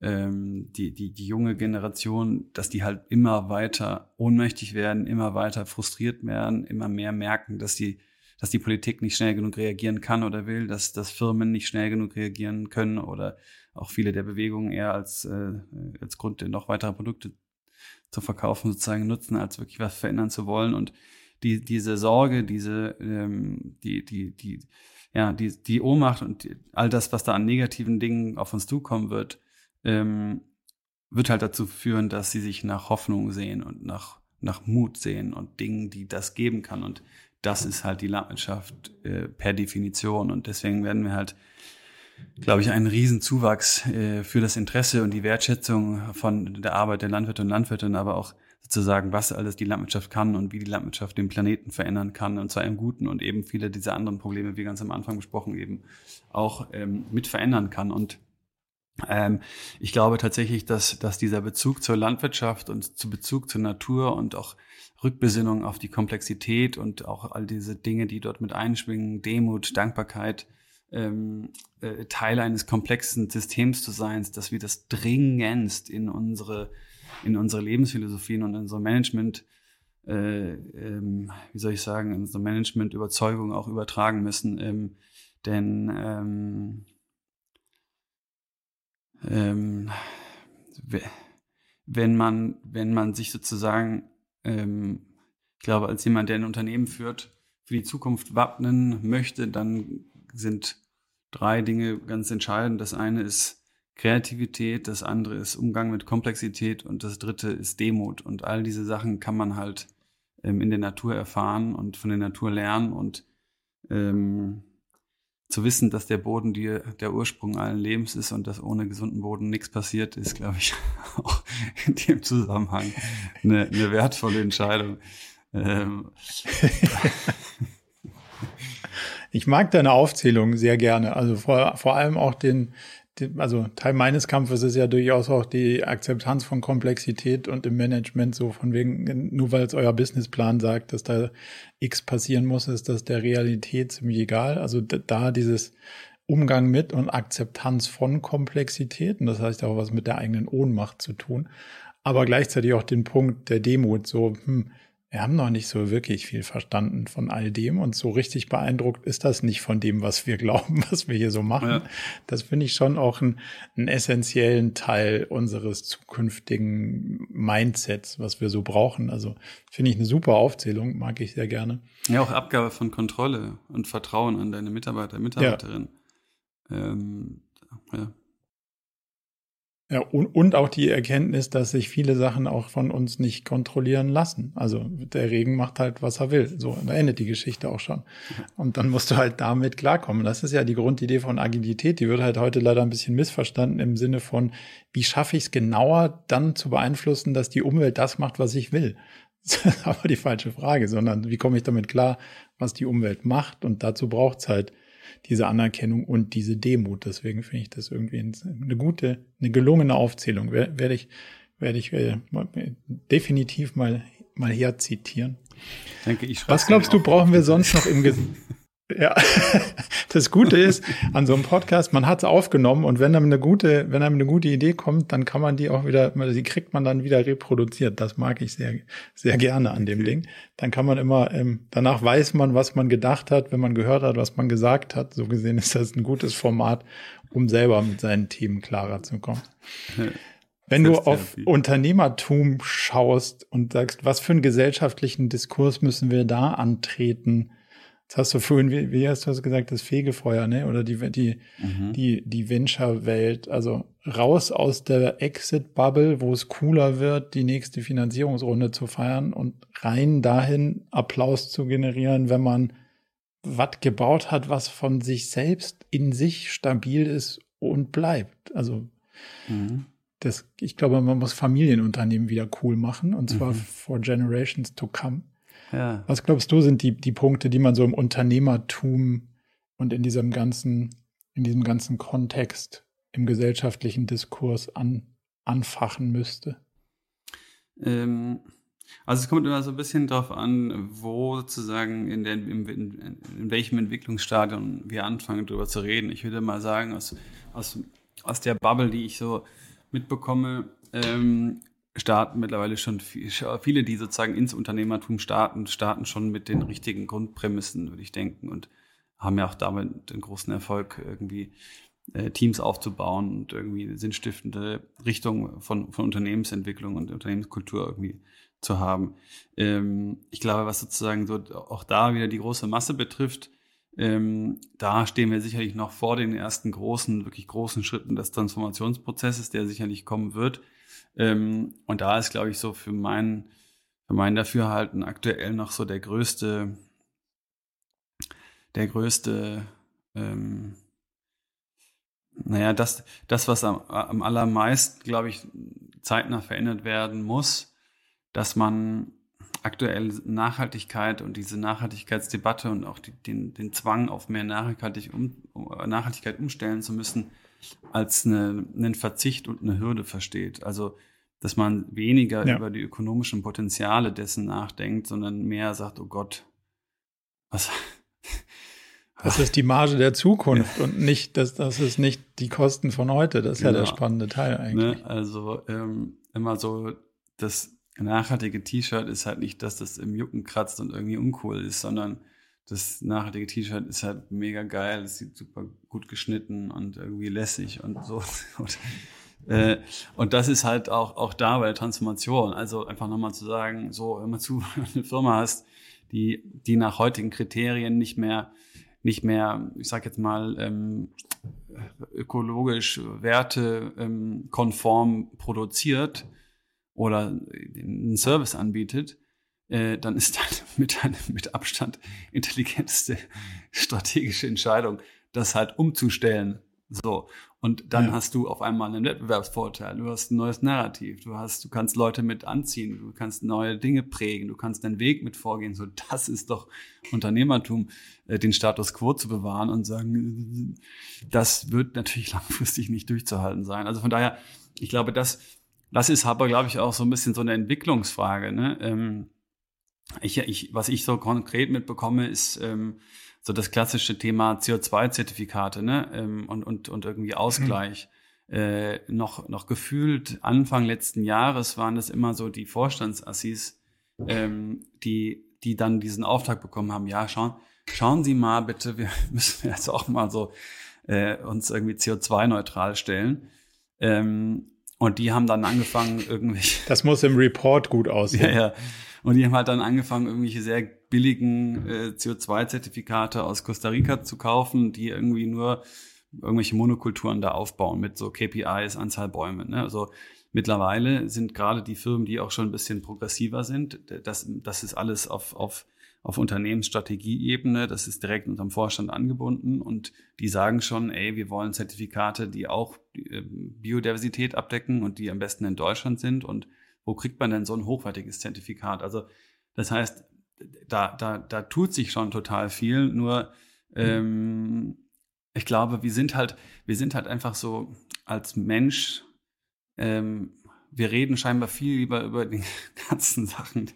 ähm, die, die, die junge Generation, dass die halt immer weiter ohnmächtig werden, immer weiter frustriert werden, immer mehr merken, dass die, dass die Politik nicht schnell genug reagieren kann oder will, dass, dass Firmen nicht schnell genug reagieren können oder auch viele der Bewegungen eher als, äh, als Grund, noch weitere Produkte zu verkaufen, sozusagen nutzen, als wirklich was verändern zu wollen. Und die, diese Sorge, diese, ähm, die, die, die, ja, die, die Ohnmacht und die, all das, was da an negativen Dingen auf uns zukommen wird, ähm, wird halt dazu führen, dass sie sich nach Hoffnung sehen und nach, nach Mut sehen und Dingen, die das geben kann. Und das ist halt die Landwirtschaft äh, per Definition. Und deswegen werden wir halt, glaube ich, einen Riesenzuwachs äh, für das Interesse und die Wertschätzung von der Arbeit der Landwirte und Landwirtinnen, aber auch sozusagen, was alles die Landwirtschaft kann und wie die Landwirtschaft den Planeten verändern kann, und zwar im Guten und eben viele dieser anderen Probleme, wie ganz am Anfang besprochen, eben auch ähm, mit verändern kann. Und ähm, ich glaube tatsächlich, dass, dass dieser Bezug zur Landwirtschaft und zu Bezug zur Natur und auch Rückbesinnung auf die Komplexität und auch all diese Dinge, die dort mit einschwingen, Demut, Dankbarkeit, ähm, äh, Teil eines komplexen Systems zu sein, dass wir das dringendst in unsere in unsere Lebensphilosophien und in unsere Management, äh, ähm, wie soll ich sagen, in unsere Management-Überzeugung auch übertragen müssen. Ähm, denn ähm, ähm, wenn man, wenn man sich sozusagen, ähm, ich glaube, als jemand, der ein Unternehmen führt, für die Zukunft wappnen möchte, dann sind drei Dinge ganz entscheidend. Das eine ist Kreativität, das andere ist Umgang mit Komplexität und das dritte ist Demut. Und all diese Sachen kann man halt ähm, in der Natur erfahren und von der Natur lernen und ähm, zu wissen, dass der Boden die, der Ursprung allen Lebens ist und dass ohne gesunden Boden nichts passiert, ist, glaube ich, auch in dem Zusammenhang eine, eine wertvolle Entscheidung. Ähm. Ich mag deine Aufzählung sehr gerne. Also vor, vor allem auch den, also Teil meines Kampfes ist ja durchaus auch die Akzeptanz von Komplexität und im Management so von wegen, nur weil es euer Businessplan sagt, dass da X passieren muss, ist das der Realität ziemlich egal. Also da dieses Umgang mit und Akzeptanz von Komplexität, und das heißt auch was mit der eigenen Ohnmacht zu tun, aber gleichzeitig auch den Punkt der Demut, so, hm, wir haben noch nicht so wirklich viel verstanden von all dem und so richtig beeindruckt ist das nicht von dem, was wir glauben, was wir hier so machen. Ja. Das finde ich schon auch einen, einen essentiellen Teil unseres zukünftigen Mindsets, was wir so brauchen. Also finde ich eine super Aufzählung, mag ich sehr gerne. Ja, auch Abgabe von Kontrolle und Vertrauen an deine Mitarbeiter, Mitarbeiterin. Ja. Ähm, ja. Ja, und, und auch die Erkenntnis, dass sich viele Sachen auch von uns nicht kontrollieren lassen. Also der Regen macht halt, was er will. So, da endet die Geschichte auch schon. Und dann musst du halt damit klarkommen. Das ist ja die Grundidee von Agilität. Die wird halt heute leider ein bisschen missverstanden im Sinne von, wie schaffe ich es genauer dann zu beeinflussen, dass die Umwelt das macht, was ich will. Das ist aber die falsche Frage, sondern wie komme ich damit klar, was die Umwelt macht? Und dazu braucht es halt diese Anerkennung und diese Demut. Deswegen finde ich das irgendwie eine gute, eine gelungene Aufzählung. Werde ich, werde ich äh, definitiv mal, mal herzitieren. Danke, ich Was glaubst du, brauchen wir sonst noch im Gesicht? Ja, das Gute ist an so einem Podcast, man hat es aufgenommen und wenn einem eine gute, wenn einem eine gute Idee kommt, dann kann man die auch wieder, die kriegt man dann wieder reproduziert. Das mag ich sehr, sehr gerne an dem Ding. Dann kann man immer, ähm, danach weiß man, was man gedacht hat, wenn man gehört hat, was man gesagt hat. So gesehen ist das ein gutes Format, um selber mit seinen Themen klarer zu kommen. Wenn du auf Unternehmertum schaust und sagst, was für einen gesellschaftlichen Diskurs müssen wir da antreten? Das hast du vorhin, wie, wie hast du das gesagt, das Fegefeuer, ne? Oder die, die, mhm. die, die Venture-Welt. Also raus aus der Exit-Bubble, wo es cooler wird, die nächste Finanzierungsrunde zu feiern und rein dahin Applaus zu generieren, wenn man was gebaut hat, was von sich selbst in sich stabil ist und bleibt. Also mhm. das, ich glaube, man muss Familienunternehmen wieder cool machen und zwar mhm. for generations to come. Ja. Was glaubst du, sind die, die Punkte, die man so im Unternehmertum und in diesem ganzen, in diesem ganzen Kontext im gesellschaftlichen Diskurs an, anfachen müsste? Ähm, also es kommt immer so ein bisschen darauf an, wo sozusagen in, der, in, in, welchem Entwicklungsstadium wir anfangen, darüber zu reden. Ich würde mal sagen, aus, aus, aus der Bubble, die ich so mitbekomme, ähm, starten mittlerweile schon viele, die sozusagen ins Unternehmertum starten, starten schon mit den richtigen Grundprämissen, würde ich denken, und haben ja auch damit den großen Erfolg, irgendwie äh, Teams aufzubauen und irgendwie sinnstiftende Richtung von, von Unternehmensentwicklung und Unternehmenskultur irgendwie zu haben. Ähm, ich glaube, was sozusagen so auch da wieder die große Masse betrifft, ähm, da stehen wir sicherlich noch vor den ersten großen, wirklich großen Schritten des Transformationsprozesses, der sicherlich kommen wird. Ähm, und da ist, glaube ich, so für mein, für mein Dafürhalten aktuell noch so der größte, der größte, ähm, naja, das, das, was am, am allermeisten, glaube ich, zeitnah verändert werden muss, dass man aktuell Nachhaltigkeit und diese Nachhaltigkeitsdebatte und auch die, den, den Zwang auf mehr Nachhaltigkeit, um, Nachhaltigkeit umstellen zu müssen, als eine, einen Verzicht und eine Hürde versteht. Also, dass man weniger ja. über die ökonomischen Potenziale dessen nachdenkt, sondern mehr sagt, oh Gott, was. Das ist die Marge der Zukunft ja. und nicht, das, das ist nicht die Kosten von heute. Das ist genau. ja der genau. spannende Teil eigentlich. Ne? Also ähm, immer so, das nachhaltige T-Shirt ist halt nicht, dass das im Jucken kratzt und irgendwie uncool ist, sondern das nachhaltige T-Shirt ist halt mega geil, es sieht super gut geschnitten und irgendwie lässig und so. Und, äh, und das ist halt auch, auch da bei der Transformation. Also einfach nochmal zu sagen, so, wenn man zu eine Firma hast, die, die nach heutigen Kriterien nicht mehr, nicht mehr, ich sag jetzt mal, ähm, ökologisch wertekonform ähm, produziert oder einen Service anbietet, äh, dann ist das mit, einem, mit Abstand intelligenteste strategische Entscheidung, das halt umzustellen. So. Und dann Ja. hast du auf einmal einen Wettbewerbsvorteil. Du hast ein neues Narrativ. Du hast, du kannst Leute mit anziehen. Du kannst neue Dinge prägen. Du kannst deinen Weg mit vorgehen. So, das ist doch Unternehmertum, äh, den Status quo zu bewahren und sagen, das wird natürlich langfristig nicht durchzuhalten sein. Also von daher, ich glaube, das, das ist aber, glaube ich, auch so ein bisschen so eine Entwicklungsfrage. Ne? Ähm, ich, ich, was ich so konkret mitbekomme, ist ähm, so das klassische Thema CO2-Zertifikate ne? ähm, und, und, und irgendwie Ausgleich. Äh, noch, noch gefühlt Anfang letzten Jahres waren das immer so die Vorstandsassis, ähm, die, die dann diesen Auftrag bekommen haben, ja, schauen, schauen Sie mal bitte, wir müssen jetzt auch mal so äh, uns irgendwie CO2-neutral stellen. Ähm, und die haben dann angefangen, irgendwelche Das muss im Report gut aussehen. ja, ja. Und die haben halt dann angefangen, irgendwelche sehr billigen äh, CO2-Zertifikate aus Costa Rica zu kaufen, die irgendwie nur irgendwelche Monokulturen da aufbauen mit so KPIs, Anzahl Bäume. Ne? Also mittlerweile sind gerade die Firmen, die auch schon ein bisschen progressiver sind, das, das ist alles auf, auf, auf Unternehmensstrategieebene, das ist direkt unserem Vorstand angebunden und die sagen schon, ey, wir wollen Zertifikate, die auch äh, Biodiversität abdecken und die am besten in Deutschland sind und wo kriegt man denn so ein hochwertiges Zertifikat? Also das heißt, da, da, da tut sich schon total viel, nur ähm, ich glaube, wir sind halt, wir sind halt einfach so als Mensch, ähm, wir reden scheinbar viel lieber über die ganzen Sachen,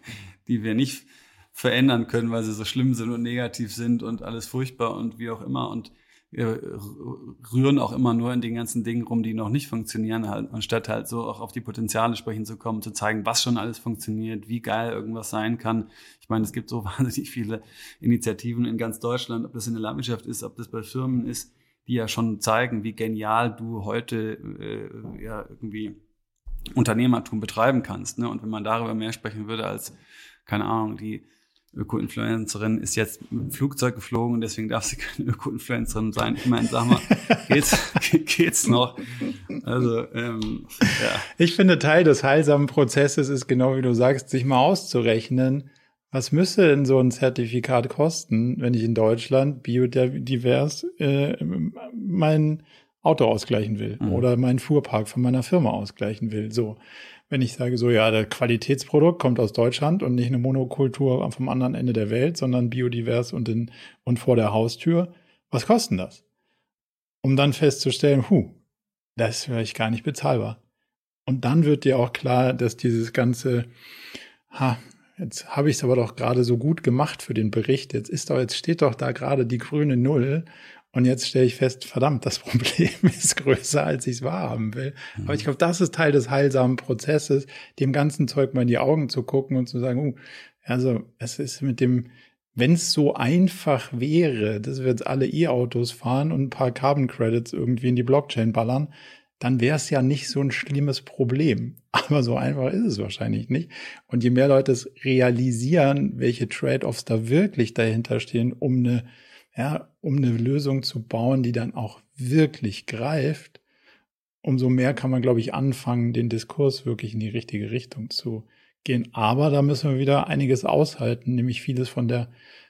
die wir nicht verändern können, weil sie so schlimm sind und negativ sind und alles furchtbar und wie auch immer und rühren auch immer nur in den ganzen Dingen rum, die noch nicht funktionieren, halt, anstatt halt so auch auf die Potenziale sprechen zu kommen, zu zeigen, was schon alles funktioniert, wie geil irgendwas sein kann. Ich meine, es gibt so wahnsinnig viele Initiativen in ganz Deutschland, ob das in der Landwirtschaft ist, ob das bei Firmen ist, die ja schon zeigen, wie genial du heute äh, ja irgendwie Unternehmertum betreiben kannst. Ne? Und wenn man darüber mehr sprechen würde als, keine Ahnung, die Öko-Influencerin ist jetzt mit dem Flugzeug geflogen und deswegen darf sie keine Öko-Influencerin sein. Ich meine, sag mal, geht's, geht's noch? Also, ähm, ja. Ich finde, Teil des heilsamen Prozesses ist genau wie du sagst, sich mal auszurechnen, was müsste denn so ein Zertifikat kosten, wenn ich in Deutschland biodivers äh, mein Auto ausgleichen will Mhm. oder meinen Fuhrpark von meiner Firma ausgleichen will. So, wenn ich sage, so ja, das Qualitätsprodukt kommt aus Deutschland und nicht eine Monokultur vom anderen Ende der Welt, sondern biodivers und, in, und vor der Haustür, was kostet das? Um dann festzustellen, hu, das ist vielleicht gar nicht bezahlbar. Und dann wird dir auch klar, dass dieses ganze, ha, jetzt habe ich es aber doch gerade so gut gemacht für den Bericht, jetzt ist doch, jetzt steht doch da gerade die grüne Null und jetzt stelle ich fest, verdammt, das Problem ist größer, als ich es wahrhaben will. Aber ich glaube, das ist Teil des heilsamen Prozesses, dem ganzen Zeug mal in die Augen zu gucken und zu sagen, uh, also es ist mit dem, wenn es so einfach wäre, dass wir jetzt alle E-Autos fahren und ein paar Carbon Credits irgendwie in die Blockchain ballern, dann wäre es ja nicht so ein schlimmes Problem. Aber so einfach ist es wahrscheinlich nicht. Und je mehr Leute es realisieren, welche Trade-offs da wirklich dahinter stehen, um eine, ja, um eine Lösung zu bauen, die dann auch wirklich greift, umso mehr kann man, glaube ich, anfangen, den Diskurs wirklich in die richtige Richtung zu gehen. Aber da müssen wir wieder einiges aushalten, nämlich vieles von der,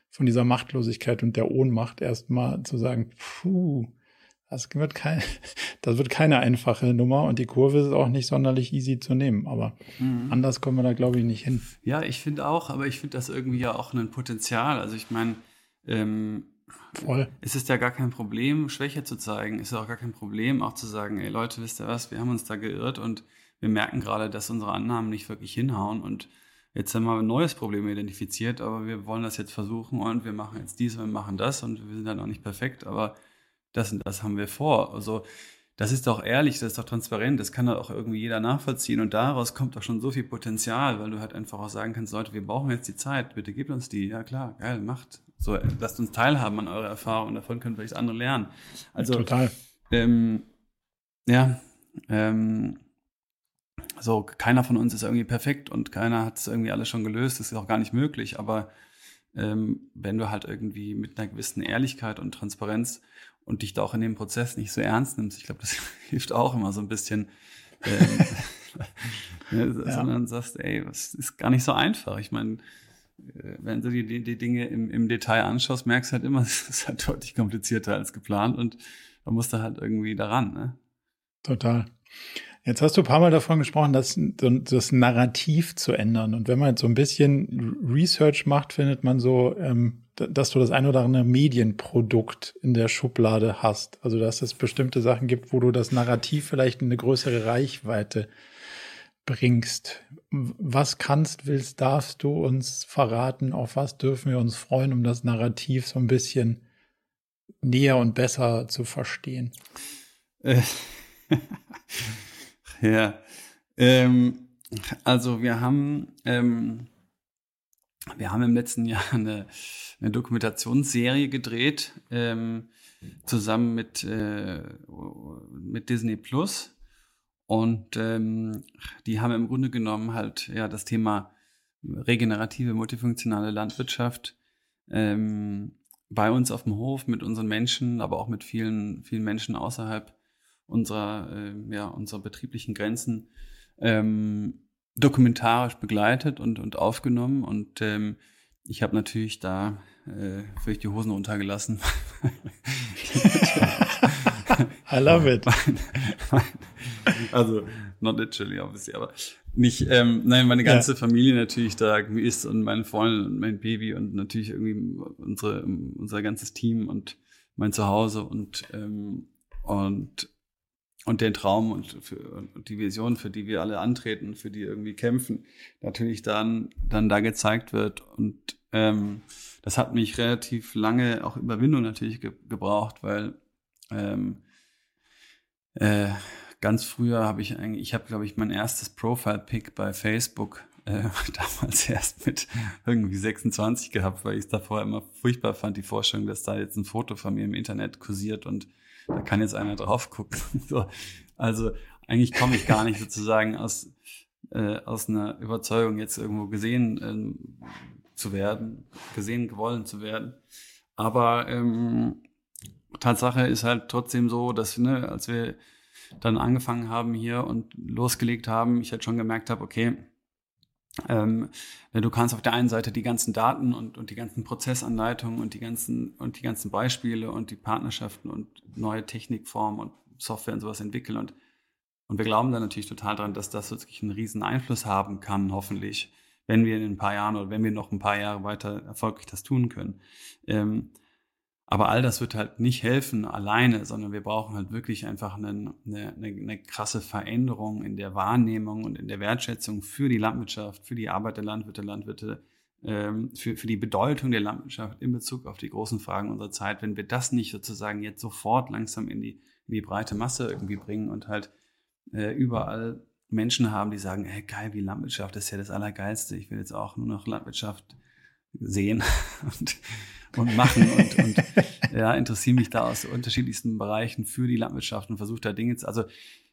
von dieser Machtlosigkeit und der Ohnmacht erstmal zu sagen, puh, das wird kein, das wird keine einfache Nummer und die Kurve ist auch nicht sonderlich easy zu nehmen. Aber Mhm. anders kommen wir da, glaube ich, nicht hin. Ja, ich finde auch, aber ich finde das irgendwie ja auch ein Potenzial. Also ich meine, ähm, Voll. es ist ja gar kein Problem, Schwäche zu zeigen. Es ist auch gar kein Problem, auch zu sagen, ey Leute, wisst ihr was, wir haben uns da geirrt und wir merken gerade, dass unsere Annahmen nicht wirklich hinhauen und jetzt haben wir ein neues Problem identifiziert, aber wir wollen das jetzt versuchen und wir machen jetzt dies und wir machen das und wir sind dann auch nicht perfekt, aber das und das haben wir vor. Also das ist doch ehrlich, das ist doch transparent, das kann doch auch irgendwie jeder nachvollziehen und daraus kommt doch schon so viel Potenzial, weil du halt einfach auch sagen kannst, Leute, wir brauchen jetzt die Zeit, bitte gebt uns die. Ja klar, geil, macht. So, lasst uns teilhaben an eurer Erfahrung, davon können vielleicht andere lernen. Also Total. ähm, ja, ähm, so keiner von uns ist irgendwie perfekt und keiner hat es irgendwie alles schon gelöst. Das ist auch gar nicht möglich. Aber ähm, wenn du halt irgendwie mit einer gewissen Ehrlichkeit und Transparenz und dich da auch in dem Prozess nicht so ernst nimmst, ich glaube, das hilft auch immer so ein bisschen. Ähm, ne, Ja. Sondern sagst, ey, das ist gar nicht so einfach. Ich meine, äh, wenn du die, die Dinge im, im Detail anschaust, merkst du halt immer, es ist halt deutlich komplizierter als geplant und da musst du halt irgendwie daran. Ne? Total. Jetzt hast du ein paar Mal davon gesprochen, das, das Narrativ zu ändern. Und wenn man jetzt so ein bisschen Research macht, findet man so, ähm, dass du das ein oder andere Medienprodukt in der Schublade hast. Also dass es bestimmte Sachen gibt, wo du das Narrativ vielleicht in eine größere Reichweite bringst. Was kannst, willst, darfst du uns verraten? Auf was dürfen wir uns freuen, um das Narrativ so ein bisschen näher und besser zu verstehen? Ja, ähm, also wir haben ähm, wir haben im letzten Jahr eine, eine Dokumentationsserie gedreht ähm, zusammen mit äh, mit Disney Plus. Und ähm, die haben im Grunde genommen halt ja das Thema regenerative, multifunktionale Landwirtschaft ähm, bei uns auf dem Hof mit unseren Menschen, aber auch mit vielen, vielen Menschen außerhalb unserer, äh, ja, unserer betrieblichen Grenzen ähm, dokumentarisch begleitet und, und aufgenommen. Und ähm, ich habe natürlich da äh, völlig die Hosen runtergelassen. I love it. also, not literally, obviously, aber nicht, ähm, nein, meine ganze ja. Familie natürlich da ist und meine Freundin und mein Baby und natürlich irgendwie unsere, unser ganzes Team und mein Zuhause und, ähm, und, und den Traum und, für, und die Vision, für die wir alle antreten, für die irgendwie kämpfen, natürlich dann, dann da gezeigt wird. Und, ähm, das hat mich relativ lange auch Überwindung natürlich ge gebraucht, weil ähm, äh, ganz früher habe ich eigentlich, ich habe, glaube ich, mein erstes Profile-Pick bei Facebook äh, damals erst mit irgendwie 26 gehabt, weil ich es davor immer furchtbar fand, die Vorstellung, dass da jetzt ein Foto von mir im Internet kursiert und da kann jetzt einer drauf gucken. so. Also eigentlich komme ich gar nicht sozusagen aus, äh, aus einer Überzeugung, jetzt irgendwo gesehen ähm, zu werden, gesehen, gewollen zu werden. Aber ähm, Tatsache ist halt trotzdem so, dass, ne, als wir dann angefangen haben hier und losgelegt haben, ich halt schon gemerkt habe, okay, ähm, du kannst auf der einen Seite die ganzen Daten und, und die ganzen Prozessanleitungen und die ganzen und die ganzen Beispiele und die Partnerschaften und neue Technikformen und Software und sowas entwickeln und und wir glauben da natürlich total dran, dass das wirklich einen riesen Einfluss haben kann, hoffentlich, wenn wir in ein paar Jahren oder wenn wir noch ein paar Jahre weiter erfolgreich das tun können. Ähm, aber all das wird halt nicht helfen alleine, sondern wir brauchen halt wirklich einfach eine, eine, eine, krasse Veränderung in der Wahrnehmung und in der Wertschätzung für die Landwirtschaft, für die Arbeit der Landwirte, Landwirte, ähm, für, für die Bedeutung der Landwirtschaft in Bezug auf die großen Fragen unserer Zeit. Wenn wir das nicht sozusagen jetzt sofort langsam in die, in die breite Masse irgendwie bringen und halt äh, überall Menschen haben, die sagen, hey, geil, wie Landwirtschaft ist ja das Allergeilste. Ich will jetzt auch nur noch Landwirtschaft sehen und, und machen und, und ja, interessiere mich da aus unterschiedlichsten Bereichen für die Landwirtschaft und versuche da Dinge zu, also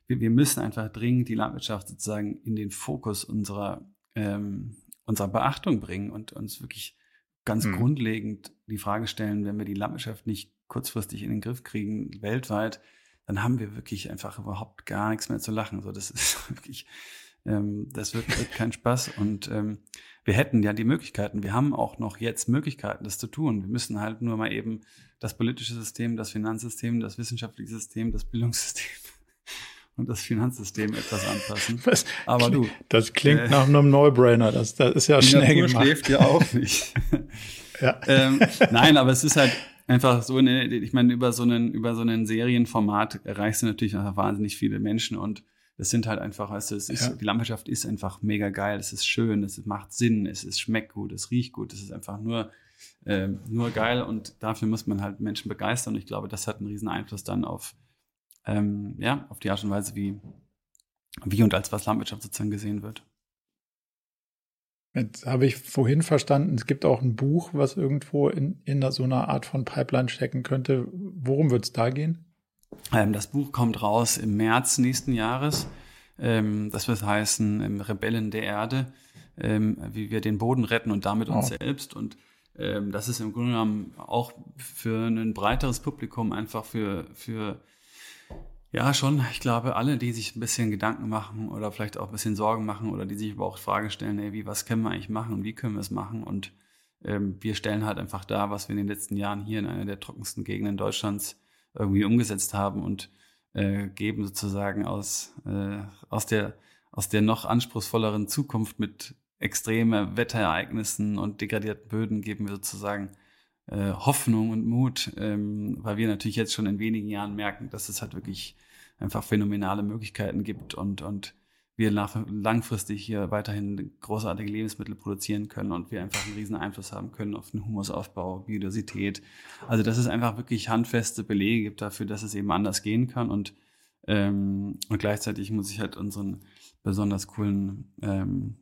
wir, wir müssen einfach dringend die Landwirtschaft sozusagen in den Fokus unserer, ähm, unserer Beachtung bringen und uns wirklich ganz mhm. grundlegend die Frage stellen, wenn wir die Landwirtschaft nicht kurzfristig in den Griff kriegen, weltweit, dann haben wir wirklich einfach überhaupt gar nichts mehr zu lachen. So, das ist wirklich, ähm, das wird, wird kein Spaß. Und ähm, wir hätten ja die Möglichkeiten. Wir haben auch noch jetzt Möglichkeiten, das zu tun. Wir müssen halt nur mal eben das politische System, das Finanzsystem, das wissenschaftliche System, das Bildungssystem und das Finanzsystem etwas anpassen. Was, Aber du. Das klingt äh, nach einem No-Brainer. Das, das ist ja die schnell Natur gemacht. schläft ja auch nicht. ja. Ähm, nein, aber es ist halt einfach so eine, ich meine, über so einen, über so einen Serienformat erreichst du natürlich wahnsinnig viele Menschen und das sind halt einfach, du, es ist, ja. die Landwirtschaft ist einfach mega geil, es ist schön, es macht Sinn, es, es schmeckt gut, es riecht gut, es ist einfach nur, äh, nur geil und dafür muss man halt Menschen begeistern und ich glaube, das hat einen riesen Einfluss dann auf, ähm, ja, auf die Art und Weise, wie, wie und als was Landwirtschaft sozusagen gesehen wird. Jetzt habe ich vorhin verstanden, es gibt auch ein Buch, was irgendwo in, in so einer Art von Pipeline stecken könnte. Worum wird es da gehen? Ähm, das Buch kommt raus im März nächsten Jahres. Ähm, das wird heißen ähm, Rebellen der Erde, wie wir den Boden retten und damit uns oh. selbst. Und das ist im Grunde genommen auch für ein breiteres Publikum einfach für, für Ja, schon. Ich glaube, alle, die sich ein bisschen Gedanken machen oder vielleicht auch ein bisschen Sorgen machen oder die sich aber auch Fragen stellen, ey, wie, was können wir eigentlich machen und wie können wir es machen? Und ähm, wir stellen halt einfach da, was wir in den letzten Jahren hier in einer der trockensten Gegenden Deutschlands irgendwie umgesetzt haben und äh, geben sozusagen aus, äh, aus, der, aus der noch anspruchsvolleren Zukunft mit extremen Wetterereignissen und degradierten Böden geben wir sozusagen äh, Hoffnung und Mut, ähm, weil wir natürlich jetzt schon in wenigen Jahren merken, dass es halt wirklich einfach phänomenale Möglichkeiten gibt und, und wir nach, langfristig hier weiterhin großartige Lebensmittel produzieren können und wir einfach einen riesen Einfluss haben können auf den Humusaufbau, Biodiversität. Also dass es einfach wirklich handfeste Belege gibt dafür, dass es eben anders gehen kann und, ähm, und gleichzeitig muss ich halt unseren besonders coolen ähm,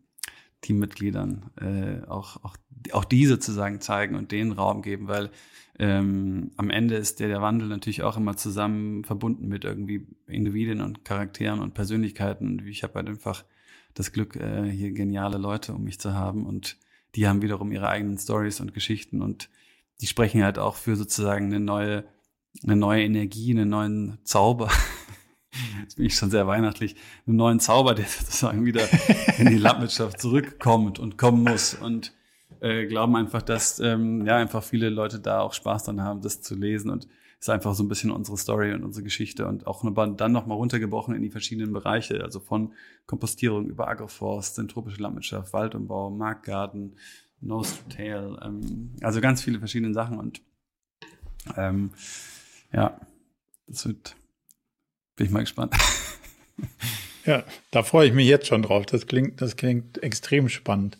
Teammitgliedern äh, auch, auch, auch diese sozusagen zeigen und denen Raum geben, weil ähm, am Ende ist der, der Wandel natürlich auch immer zusammen verbunden mit irgendwie Individuen und Charakteren und Persönlichkeiten. Und ich habe halt einfach das Glück, äh, hier geniale Leute um mich zu haben und die haben wiederum ihre eigenen Stories und Geschichten und die sprechen halt auch für sozusagen eine neue, eine neue Energie, einen neuen Zauber jetzt bin ich schon sehr weihnachtlich, einen neuen Zauber, der sozusagen wieder in die Landwirtschaft zurückkommt und kommen muss. Und äh, glauben einfach, dass ähm, ja einfach viele Leute da auch Spaß dran haben, das zu lesen. Und ist einfach so ein bisschen unsere Story und unsere Geschichte und auch dann nochmal runtergebrochen in die verschiedenen Bereiche, also von Kompostierung über Agroforst, zentropische Landwirtschaft, Waldumbau, Marktgarten, Nose to Tail, ähm, also ganz viele verschiedene Sachen und ähm, ja, das wird bin ich mal gespannt. Ja, da freue ich mich jetzt schon drauf. Das klingt, das klingt extrem spannend.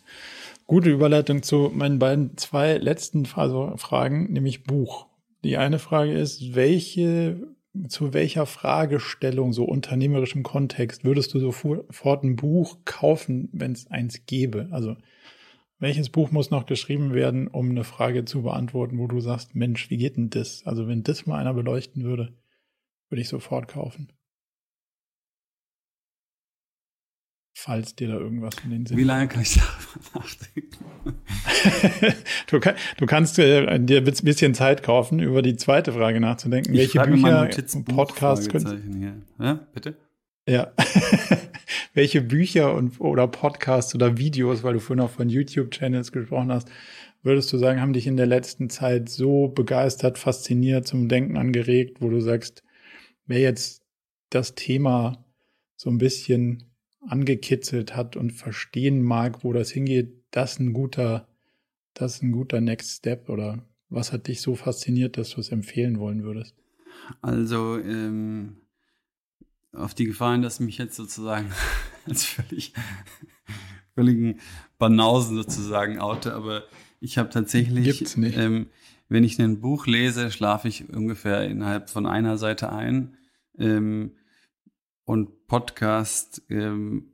Gute Überleitung zu meinen beiden zwei letzten Fragen, nämlich Buch. Die eine Frage ist, welche, zu welcher Fragestellung, so unternehmerischem Kontext, würdest du sofort ein Buch kaufen, wenn es eins gäbe? Also, welches Buch muss noch geschrieben werden, um eine Frage zu beantworten, wo du sagst, Mensch, wie geht denn das? Also, wenn das mal einer beleuchten würde. Würde ich sofort kaufen. Falls dir da irgendwas in den Sinn Wie lange kann ich darüber nachdenken? du, kann, du, kannst äh, dir ein bisschen Zeit kaufen, über die zweite Frage nachzudenken. Ich Welche Bücher, Podcast können. Ja, bitte? Ja. Welche Bücher und, oder Podcasts oder Videos, weil du vorhin auch von YouTube-Channels gesprochen hast, würdest du sagen, haben dich in der letzten Zeit so begeistert, fasziniert, zum Denken angeregt, wo du sagst, wer jetzt das Thema so ein bisschen angekitzelt hat und verstehen mag, wo das hingeht, das ein guter, das ein guter Next Step oder was hat dich so fasziniert, dass du es empfehlen wollen würdest? Also ähm, auf die Gefahren, dass mich jetzt sozusagen als völlig völligen Banausen sozusagen oute, aber ich habe tatsächlich. Ähm, wenn ich ein Buch lese, schlafe ich ungefähr innerhalb von einer Seite ein. Ähm, und Podcast ähm,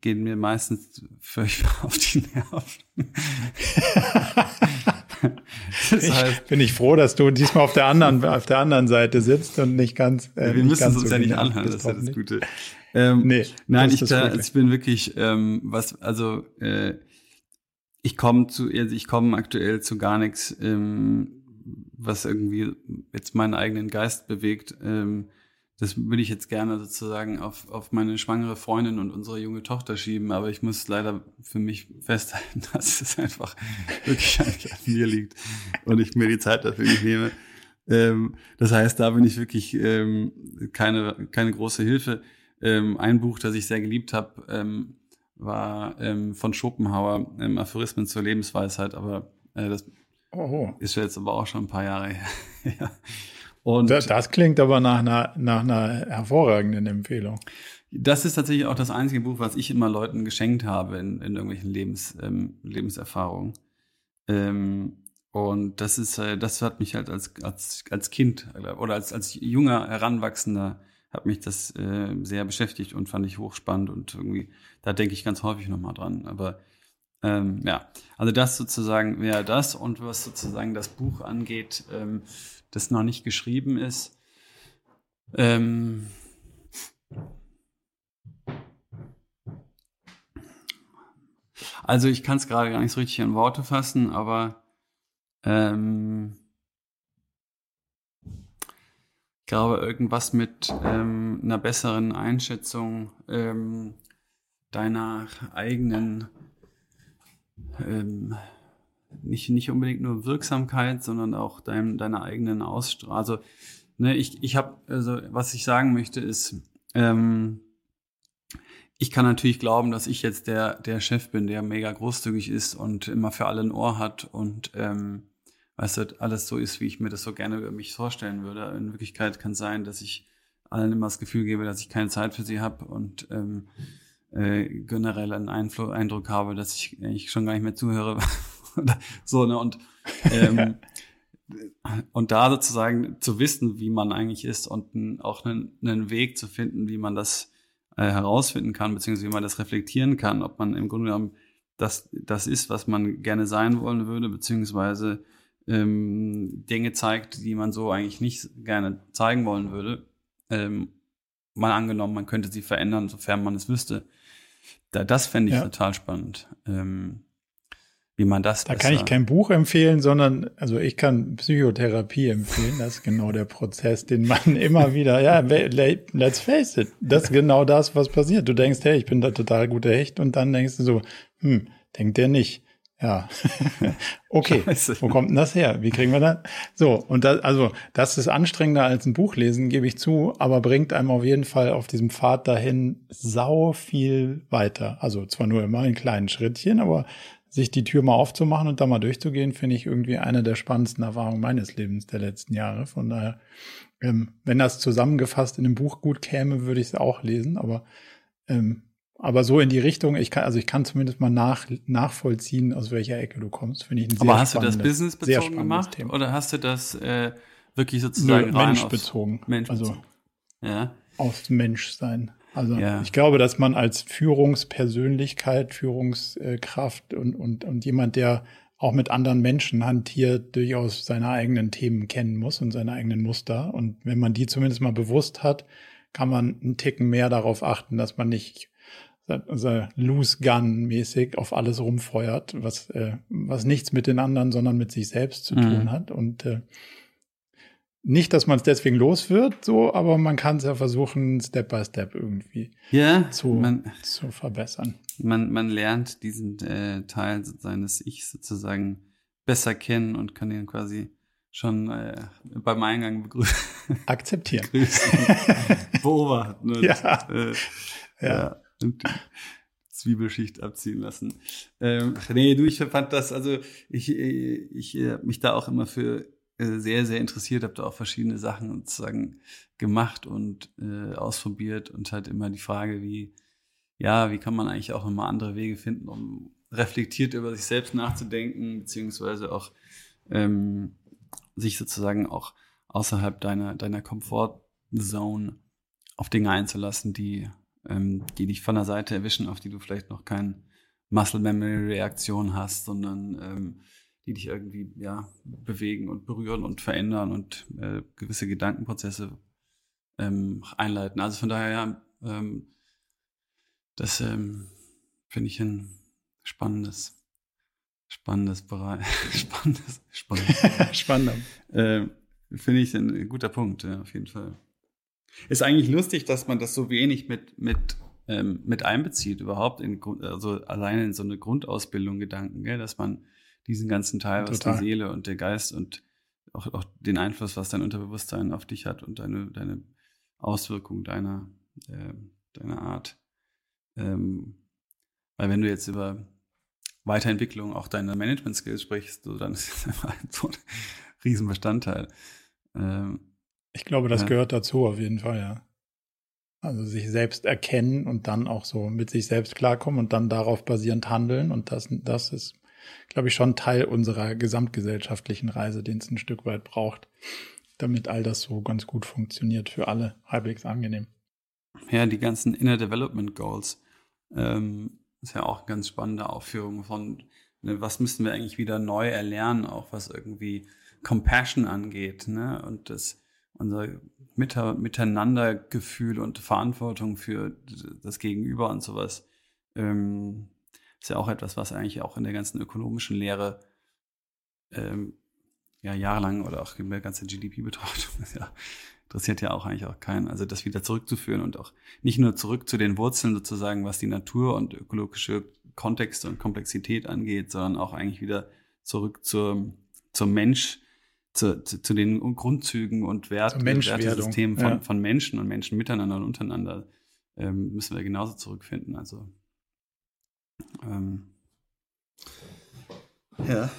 gehen mir meistens völlig auf die Nerven. das heißt, bin ich froh, dass du diesmal auf der anderen, auf der anderen Seite sitzt und nicht ganz. Äh, wir müssen es uns so ja nicht anhören, das ist ja das Gute. Ähm, nee, nein, ich, da, ich bin wirklich, ähm, was, also äh, ich komme zu, also ich komme aktuell zu gar nichts, ähm, was irgendwie jetzt meinen eigenen Geist bewegt. Ähm, das würde ich jetzt gerne sozusagen auf, auf meine schwangere Freundin und unsere junge Tochter schieben, aber ich muss leider für mich festhalten, dass es einfach wirklich an mir liegt und ich mir die Zeit dafür nicht nehme. Ähm, das heißt, da bin ich wirklich ähm, keine, keine große Hilfe. Ähm, ein Buch, das ich sehr geliebt habe, ähm, war ähm, von Schopenhauer, ähm, Aphorismen zur Lebensweisheit, aber äh, das oh. ist jetzt aber auch schon ein paar Jahre her. Und das, das, klingt aber nach einer, nach einer hervorragenden Empfehlung. Das ist tatsächlich auch das einzige Buch, was ich immer Leuten geschenkt habe in, in irgendwelchen Lebens, ähm, Lebenserfahrungen. Ähm, und das ist, äh, das hat mich halt als, als, als Kind oder als, als junger Heranwachsender hat mich das äh, sehr beschäftigt und fand ich hochspannend und irgendwie, da denke ich ganz häufig nochmal dran. Aber ähm, ja, also das sozusagen wäre das und was sozusagen das Buch angeht, ähm, das noch nicht geschrieben ist. Ähm, also ich kann es gerade gar nicht so richtig in Worte fassen, aber ähm, glaube, irgendwas mit ähm, einer besseren Einschätzung ähm, deiner eigenen, ähm, nicht, nicht unbedingt nur Wirksamkeit, sondern auch dein, deiner eigenen Ausstrahlung. Also, ne, ich, ich habe, also, was ich sagen möchte, ist, ähm, ich kann natürlich glauben, dass ich jetzt der, der Chef bin, der mega großzügig ist und immer für alle ein Ohr hat und ähm, weißt du, alles so ist, wie ich mir das so gerne über mich vorstellen würde. In Wirklichkeit kann sein, dass ich allen immer das Gefühl gebe, dass ich keine Zeit für sie habe und ähm, äh, generell einen Einfluss, Eindruck habe, dass ich eigentlich schon gar nicht mehr zuhöre. so, ne? Und, ähm, und da sozusagen zu wissen, wie man eigentlich ist und auch einen, einen Weg zu finden, wie man das äh, herausfinden kann, beziehungsweise wie man das reflektieren kann, ob man im Grunde genommen das, das ist, was man gerne sein wollen würde, beziehungsweise ähm, Dinge zeigt, die man so eigentlich nicht gerne zeigen wollen würde. Ähm, mal angenommen, man könnte sie verändern, sofern man es wüsste. Da, das fände ich ja. total spannend. Ähm, wie man das. Da kann ich kein Buch empfehlen, sondern also ich kann Psychotherapie empfehlen. Das ist genau der Prozess, den man immer wieder, ja, let's face it, das ist genau das, was passiert. Du denkst, hey, ich bin da total guter Hecht und dann denkst du so, hm, denkt der nicht. Ja. okay. Scheiße. Wo kommt denn das her? Wie kriegen wir das? So, und das, also, das ist anstrengender als ein Buch lesen, gebe ich zu, aber bringt einem auf jeden Fall auf diesem Pfad dahin sau viel weiter. Also zwar nur immer in kleinen Schrittchen, aber sich die Tür mal aufzumachen und da mal durchzugehen, finde ich irgendwie eine der spannendsten Erfahrungen meines Lebens der letzten Jahre. Von daher, ähm, wenn das zusammengefasst in einem Buch gut käme, würde ich es auch lesen, aber ähm, aber so in die Richtung, ich kann, also ich kann zumindest mal nach, nachvollziehen, aus welcher Ecke du kommst, finde ich ein sehr Aber hast du das businessbezogen gemacht Thema. oder hast du das äh, wirklich sozusagen Nö, menschbezogen? Mensch also ja. aufs Menschsein. Also ja. ich glaube, dass man als Führungspersönlichkeit, Führungskraft und, und, und jemand, der auch mit anderen Menschen hantiert, durchaus seine eigenen Themen kennen muss und seine eigenen Muster. Und wenn man die zumindest mal bewusst hat, kann man einen Ticken mehr darauf achten, dass man nicht also Loose Gun mäßig auf alles rumfeuert, was, äh, was nichts mit den anderen, sondern mit sich selbst zu tun mhm. hat. Und äh, nicht, dass man es deswegen los wird, so, aber man kann es ja versuchen, Step by Step irgendwie ja, zu, man, zu verbessern. Man, man lernt diesen äh, Teil seines Ich sozusagen besser kennen und kann ihn quasi schon äh, beim Eingang begrüßen. Akzeptieren. Beobachten. Und, ja. Äh, ja. ja. Und Zwiebelschicht abziehen lassen. Ähm, nee, du, ich fand das, also ich, ich, ich habe mich da auch immer für äh, sehr, sehr interessiert, habe da auch verschiedene Sachen sozusagen gemacht und äh, ausprobiert und halt immer die Frage, wie, ja, wie kann man eigentlich auch immer andere Wege finden, um reflektiert über sich selbst nachzudenken, beziehungsweise auch ähm, sich sozusagen auch außerhalb deiner, deiner Comfortzone auf Dinge einzulassen, die, ähm, die dich von der Seite erwischen, auf die du vielleicht noch kein Muscle Memory Reaktion hast, sondern ähm, die dich irgendwie ja bewegen und berühren und verändern und äh, gewisse Gedankenprozesse ähm, einleiten. Also von daher ja, ähm, das ähm, finde ich ein spannendes, spannendes Bereich, spannendes, spannendes, spannender. Äh, finde ich ein guter Punkt, ja, auf jeden Fall. Ist eigentlich lustig, dass man das so wenig mit mit ähm, mit einbezieht überhaupt in also alleine in so eine Grundausbildung Gedanken, gell, dass man diesen ganzen Teil, was Total. die Seele und der Geist und auch, auch den Einfluss, was dein Unterbewusstsein auf dich hat und deine, deine Auswirkung deiner, äh, deiner Art. Ähm, weil wenn du jetzt über Weiterentwicklung auch deiner Management-Skills sprichst, so, dann ist das einfach so ein Riesenbestandteil. Ähm, ich glaube, das ja. gehört dazu auf jeden Fall, ja. Also sich selbst erkennen und dann auch so mit sich selbst klarkommen und dann darauf basierend handeln. Und das, das ist glaube ich, schon Teil unserer gesamtgesellschaftlichen Reise, den es ein Stück weit braucht, damit all das so ganz gut funktioniert, für alle halbwegs angenehm. Ja, die ganzen Inner Development Goals ähm, ist ja auch eine ganz spannende Aufführung von, ne, was müssen wir eigentlich wieder neu erlernen, auch was irgendwie Compassion angeht, ne? Und das unser Miteinandergefühl und Verantwortung für das Gegenüber und sowas. Ähm, ist ja auch etwas, was eigentlich auch in der ganzen ökonomischen Lehre ähm, ja jahrelang oder auch in der ganzen GDP-Betrachtung ja interessiert ja auch eigentlich auch keinen. Also das wieder zurückzuführen und auch nicht nur zurück zu den Wurzeln sozusagen, was die Natur und ökologische Kontexte und Komplexität angeht, sondern auch eigentlich wieder zurück zur, zum Mensch, zu, zu, zu den Grundzügen und Werte, Wertesystemen von, ja. von Menschen und Menschen miteinander und untereinander ähm, müssen wir genauso zurückfinden. Also ähm, ja.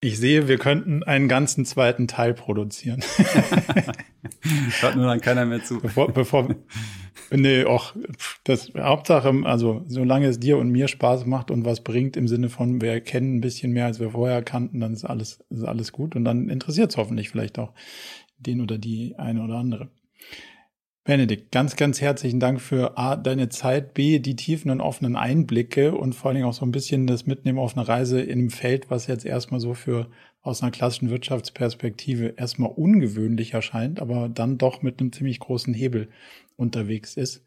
Ich sehe, wir könnten einen ganzen zweiten Teil produzieren. Hört nur dann keiner mehr zu. Bevor, bevor nee, auch das Hauptsache, also solange es dir und mir Spaß macht und was bringt im Sinne von, wir kennen ein bisschen mehr, als wir vorher kannten, dann ist alles, ist alles gut und dann interessiert es hoffentlich vielleicht auch den oder die eine oder andere. Benedikt, ganz, ganz herzlichen Dank für A, deine Zeit, B, die tiefen und offenen Einblicke und vor allen Dingen auch so ein bisschen das Mitnehmen auf eine Reise in einem Feld, was jetzt erstmal so für aus einer klassischen Wirtschaftsperspektive erstmal ungewöhnlich erscheint, aber dann doch mit einem ziemlich großen Hebel unterwegs ist.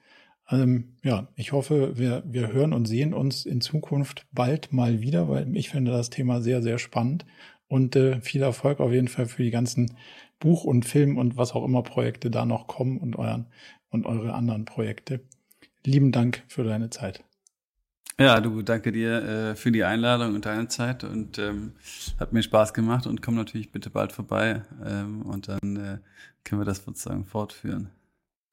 Ähm, ja, ich hoffe, wir, wir hören und sehen uns in Zukunft bald mal wieder, weil ich finde das Thema sehr, sehr spannend und äh, viel Erfolg auf jeden Fall für die ganzen Buch und Film und was auch immer Projekte da noch kommen und euren und eure anderen Projekte. Lieben Dank für deine Zeit. Ja, du, danke dir äh, für die Einladung und deine Zeit und ähm, hat mir Spaß gemacht und komm natürlich bitte bald vorbei ähm, und dann äh, können wir das sozusagen fortführen.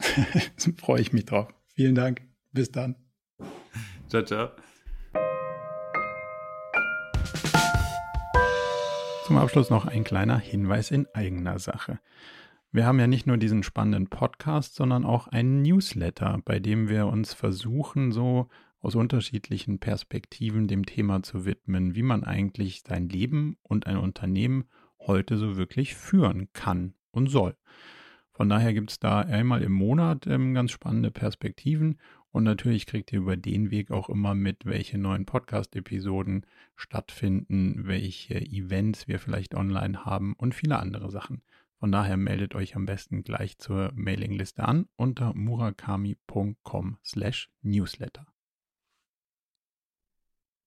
Freue ich mich drauf. Vielen Dank. Bis dann. Ciao, ciao. Zum Abschluss noch ein kleiner Hinweis in eigener Sache. Wir haben ja nicht nur diesen spannenden Podcast, sondern auch einen Newsletter, bei dem wir uns versuchen, so aus unterschiedlichen Perspektiven dem Thema zu widmen, wie man eigentlich sein Leben und ein Unternehmen heute so wirklich führen kann und soll. Von daher gibt es da einmal im Monat ähm, ganz spannende Perspektiven und natürlich kriegt ihr über den Weg auch immer mit, welche neuen Podcast-Episoden stattfinden, welche Events wir vielleicht online haben und viele andere Sachen. Von daher meldet euch am besten gleich zur Mailingliste an unter murakami.com/newsletter.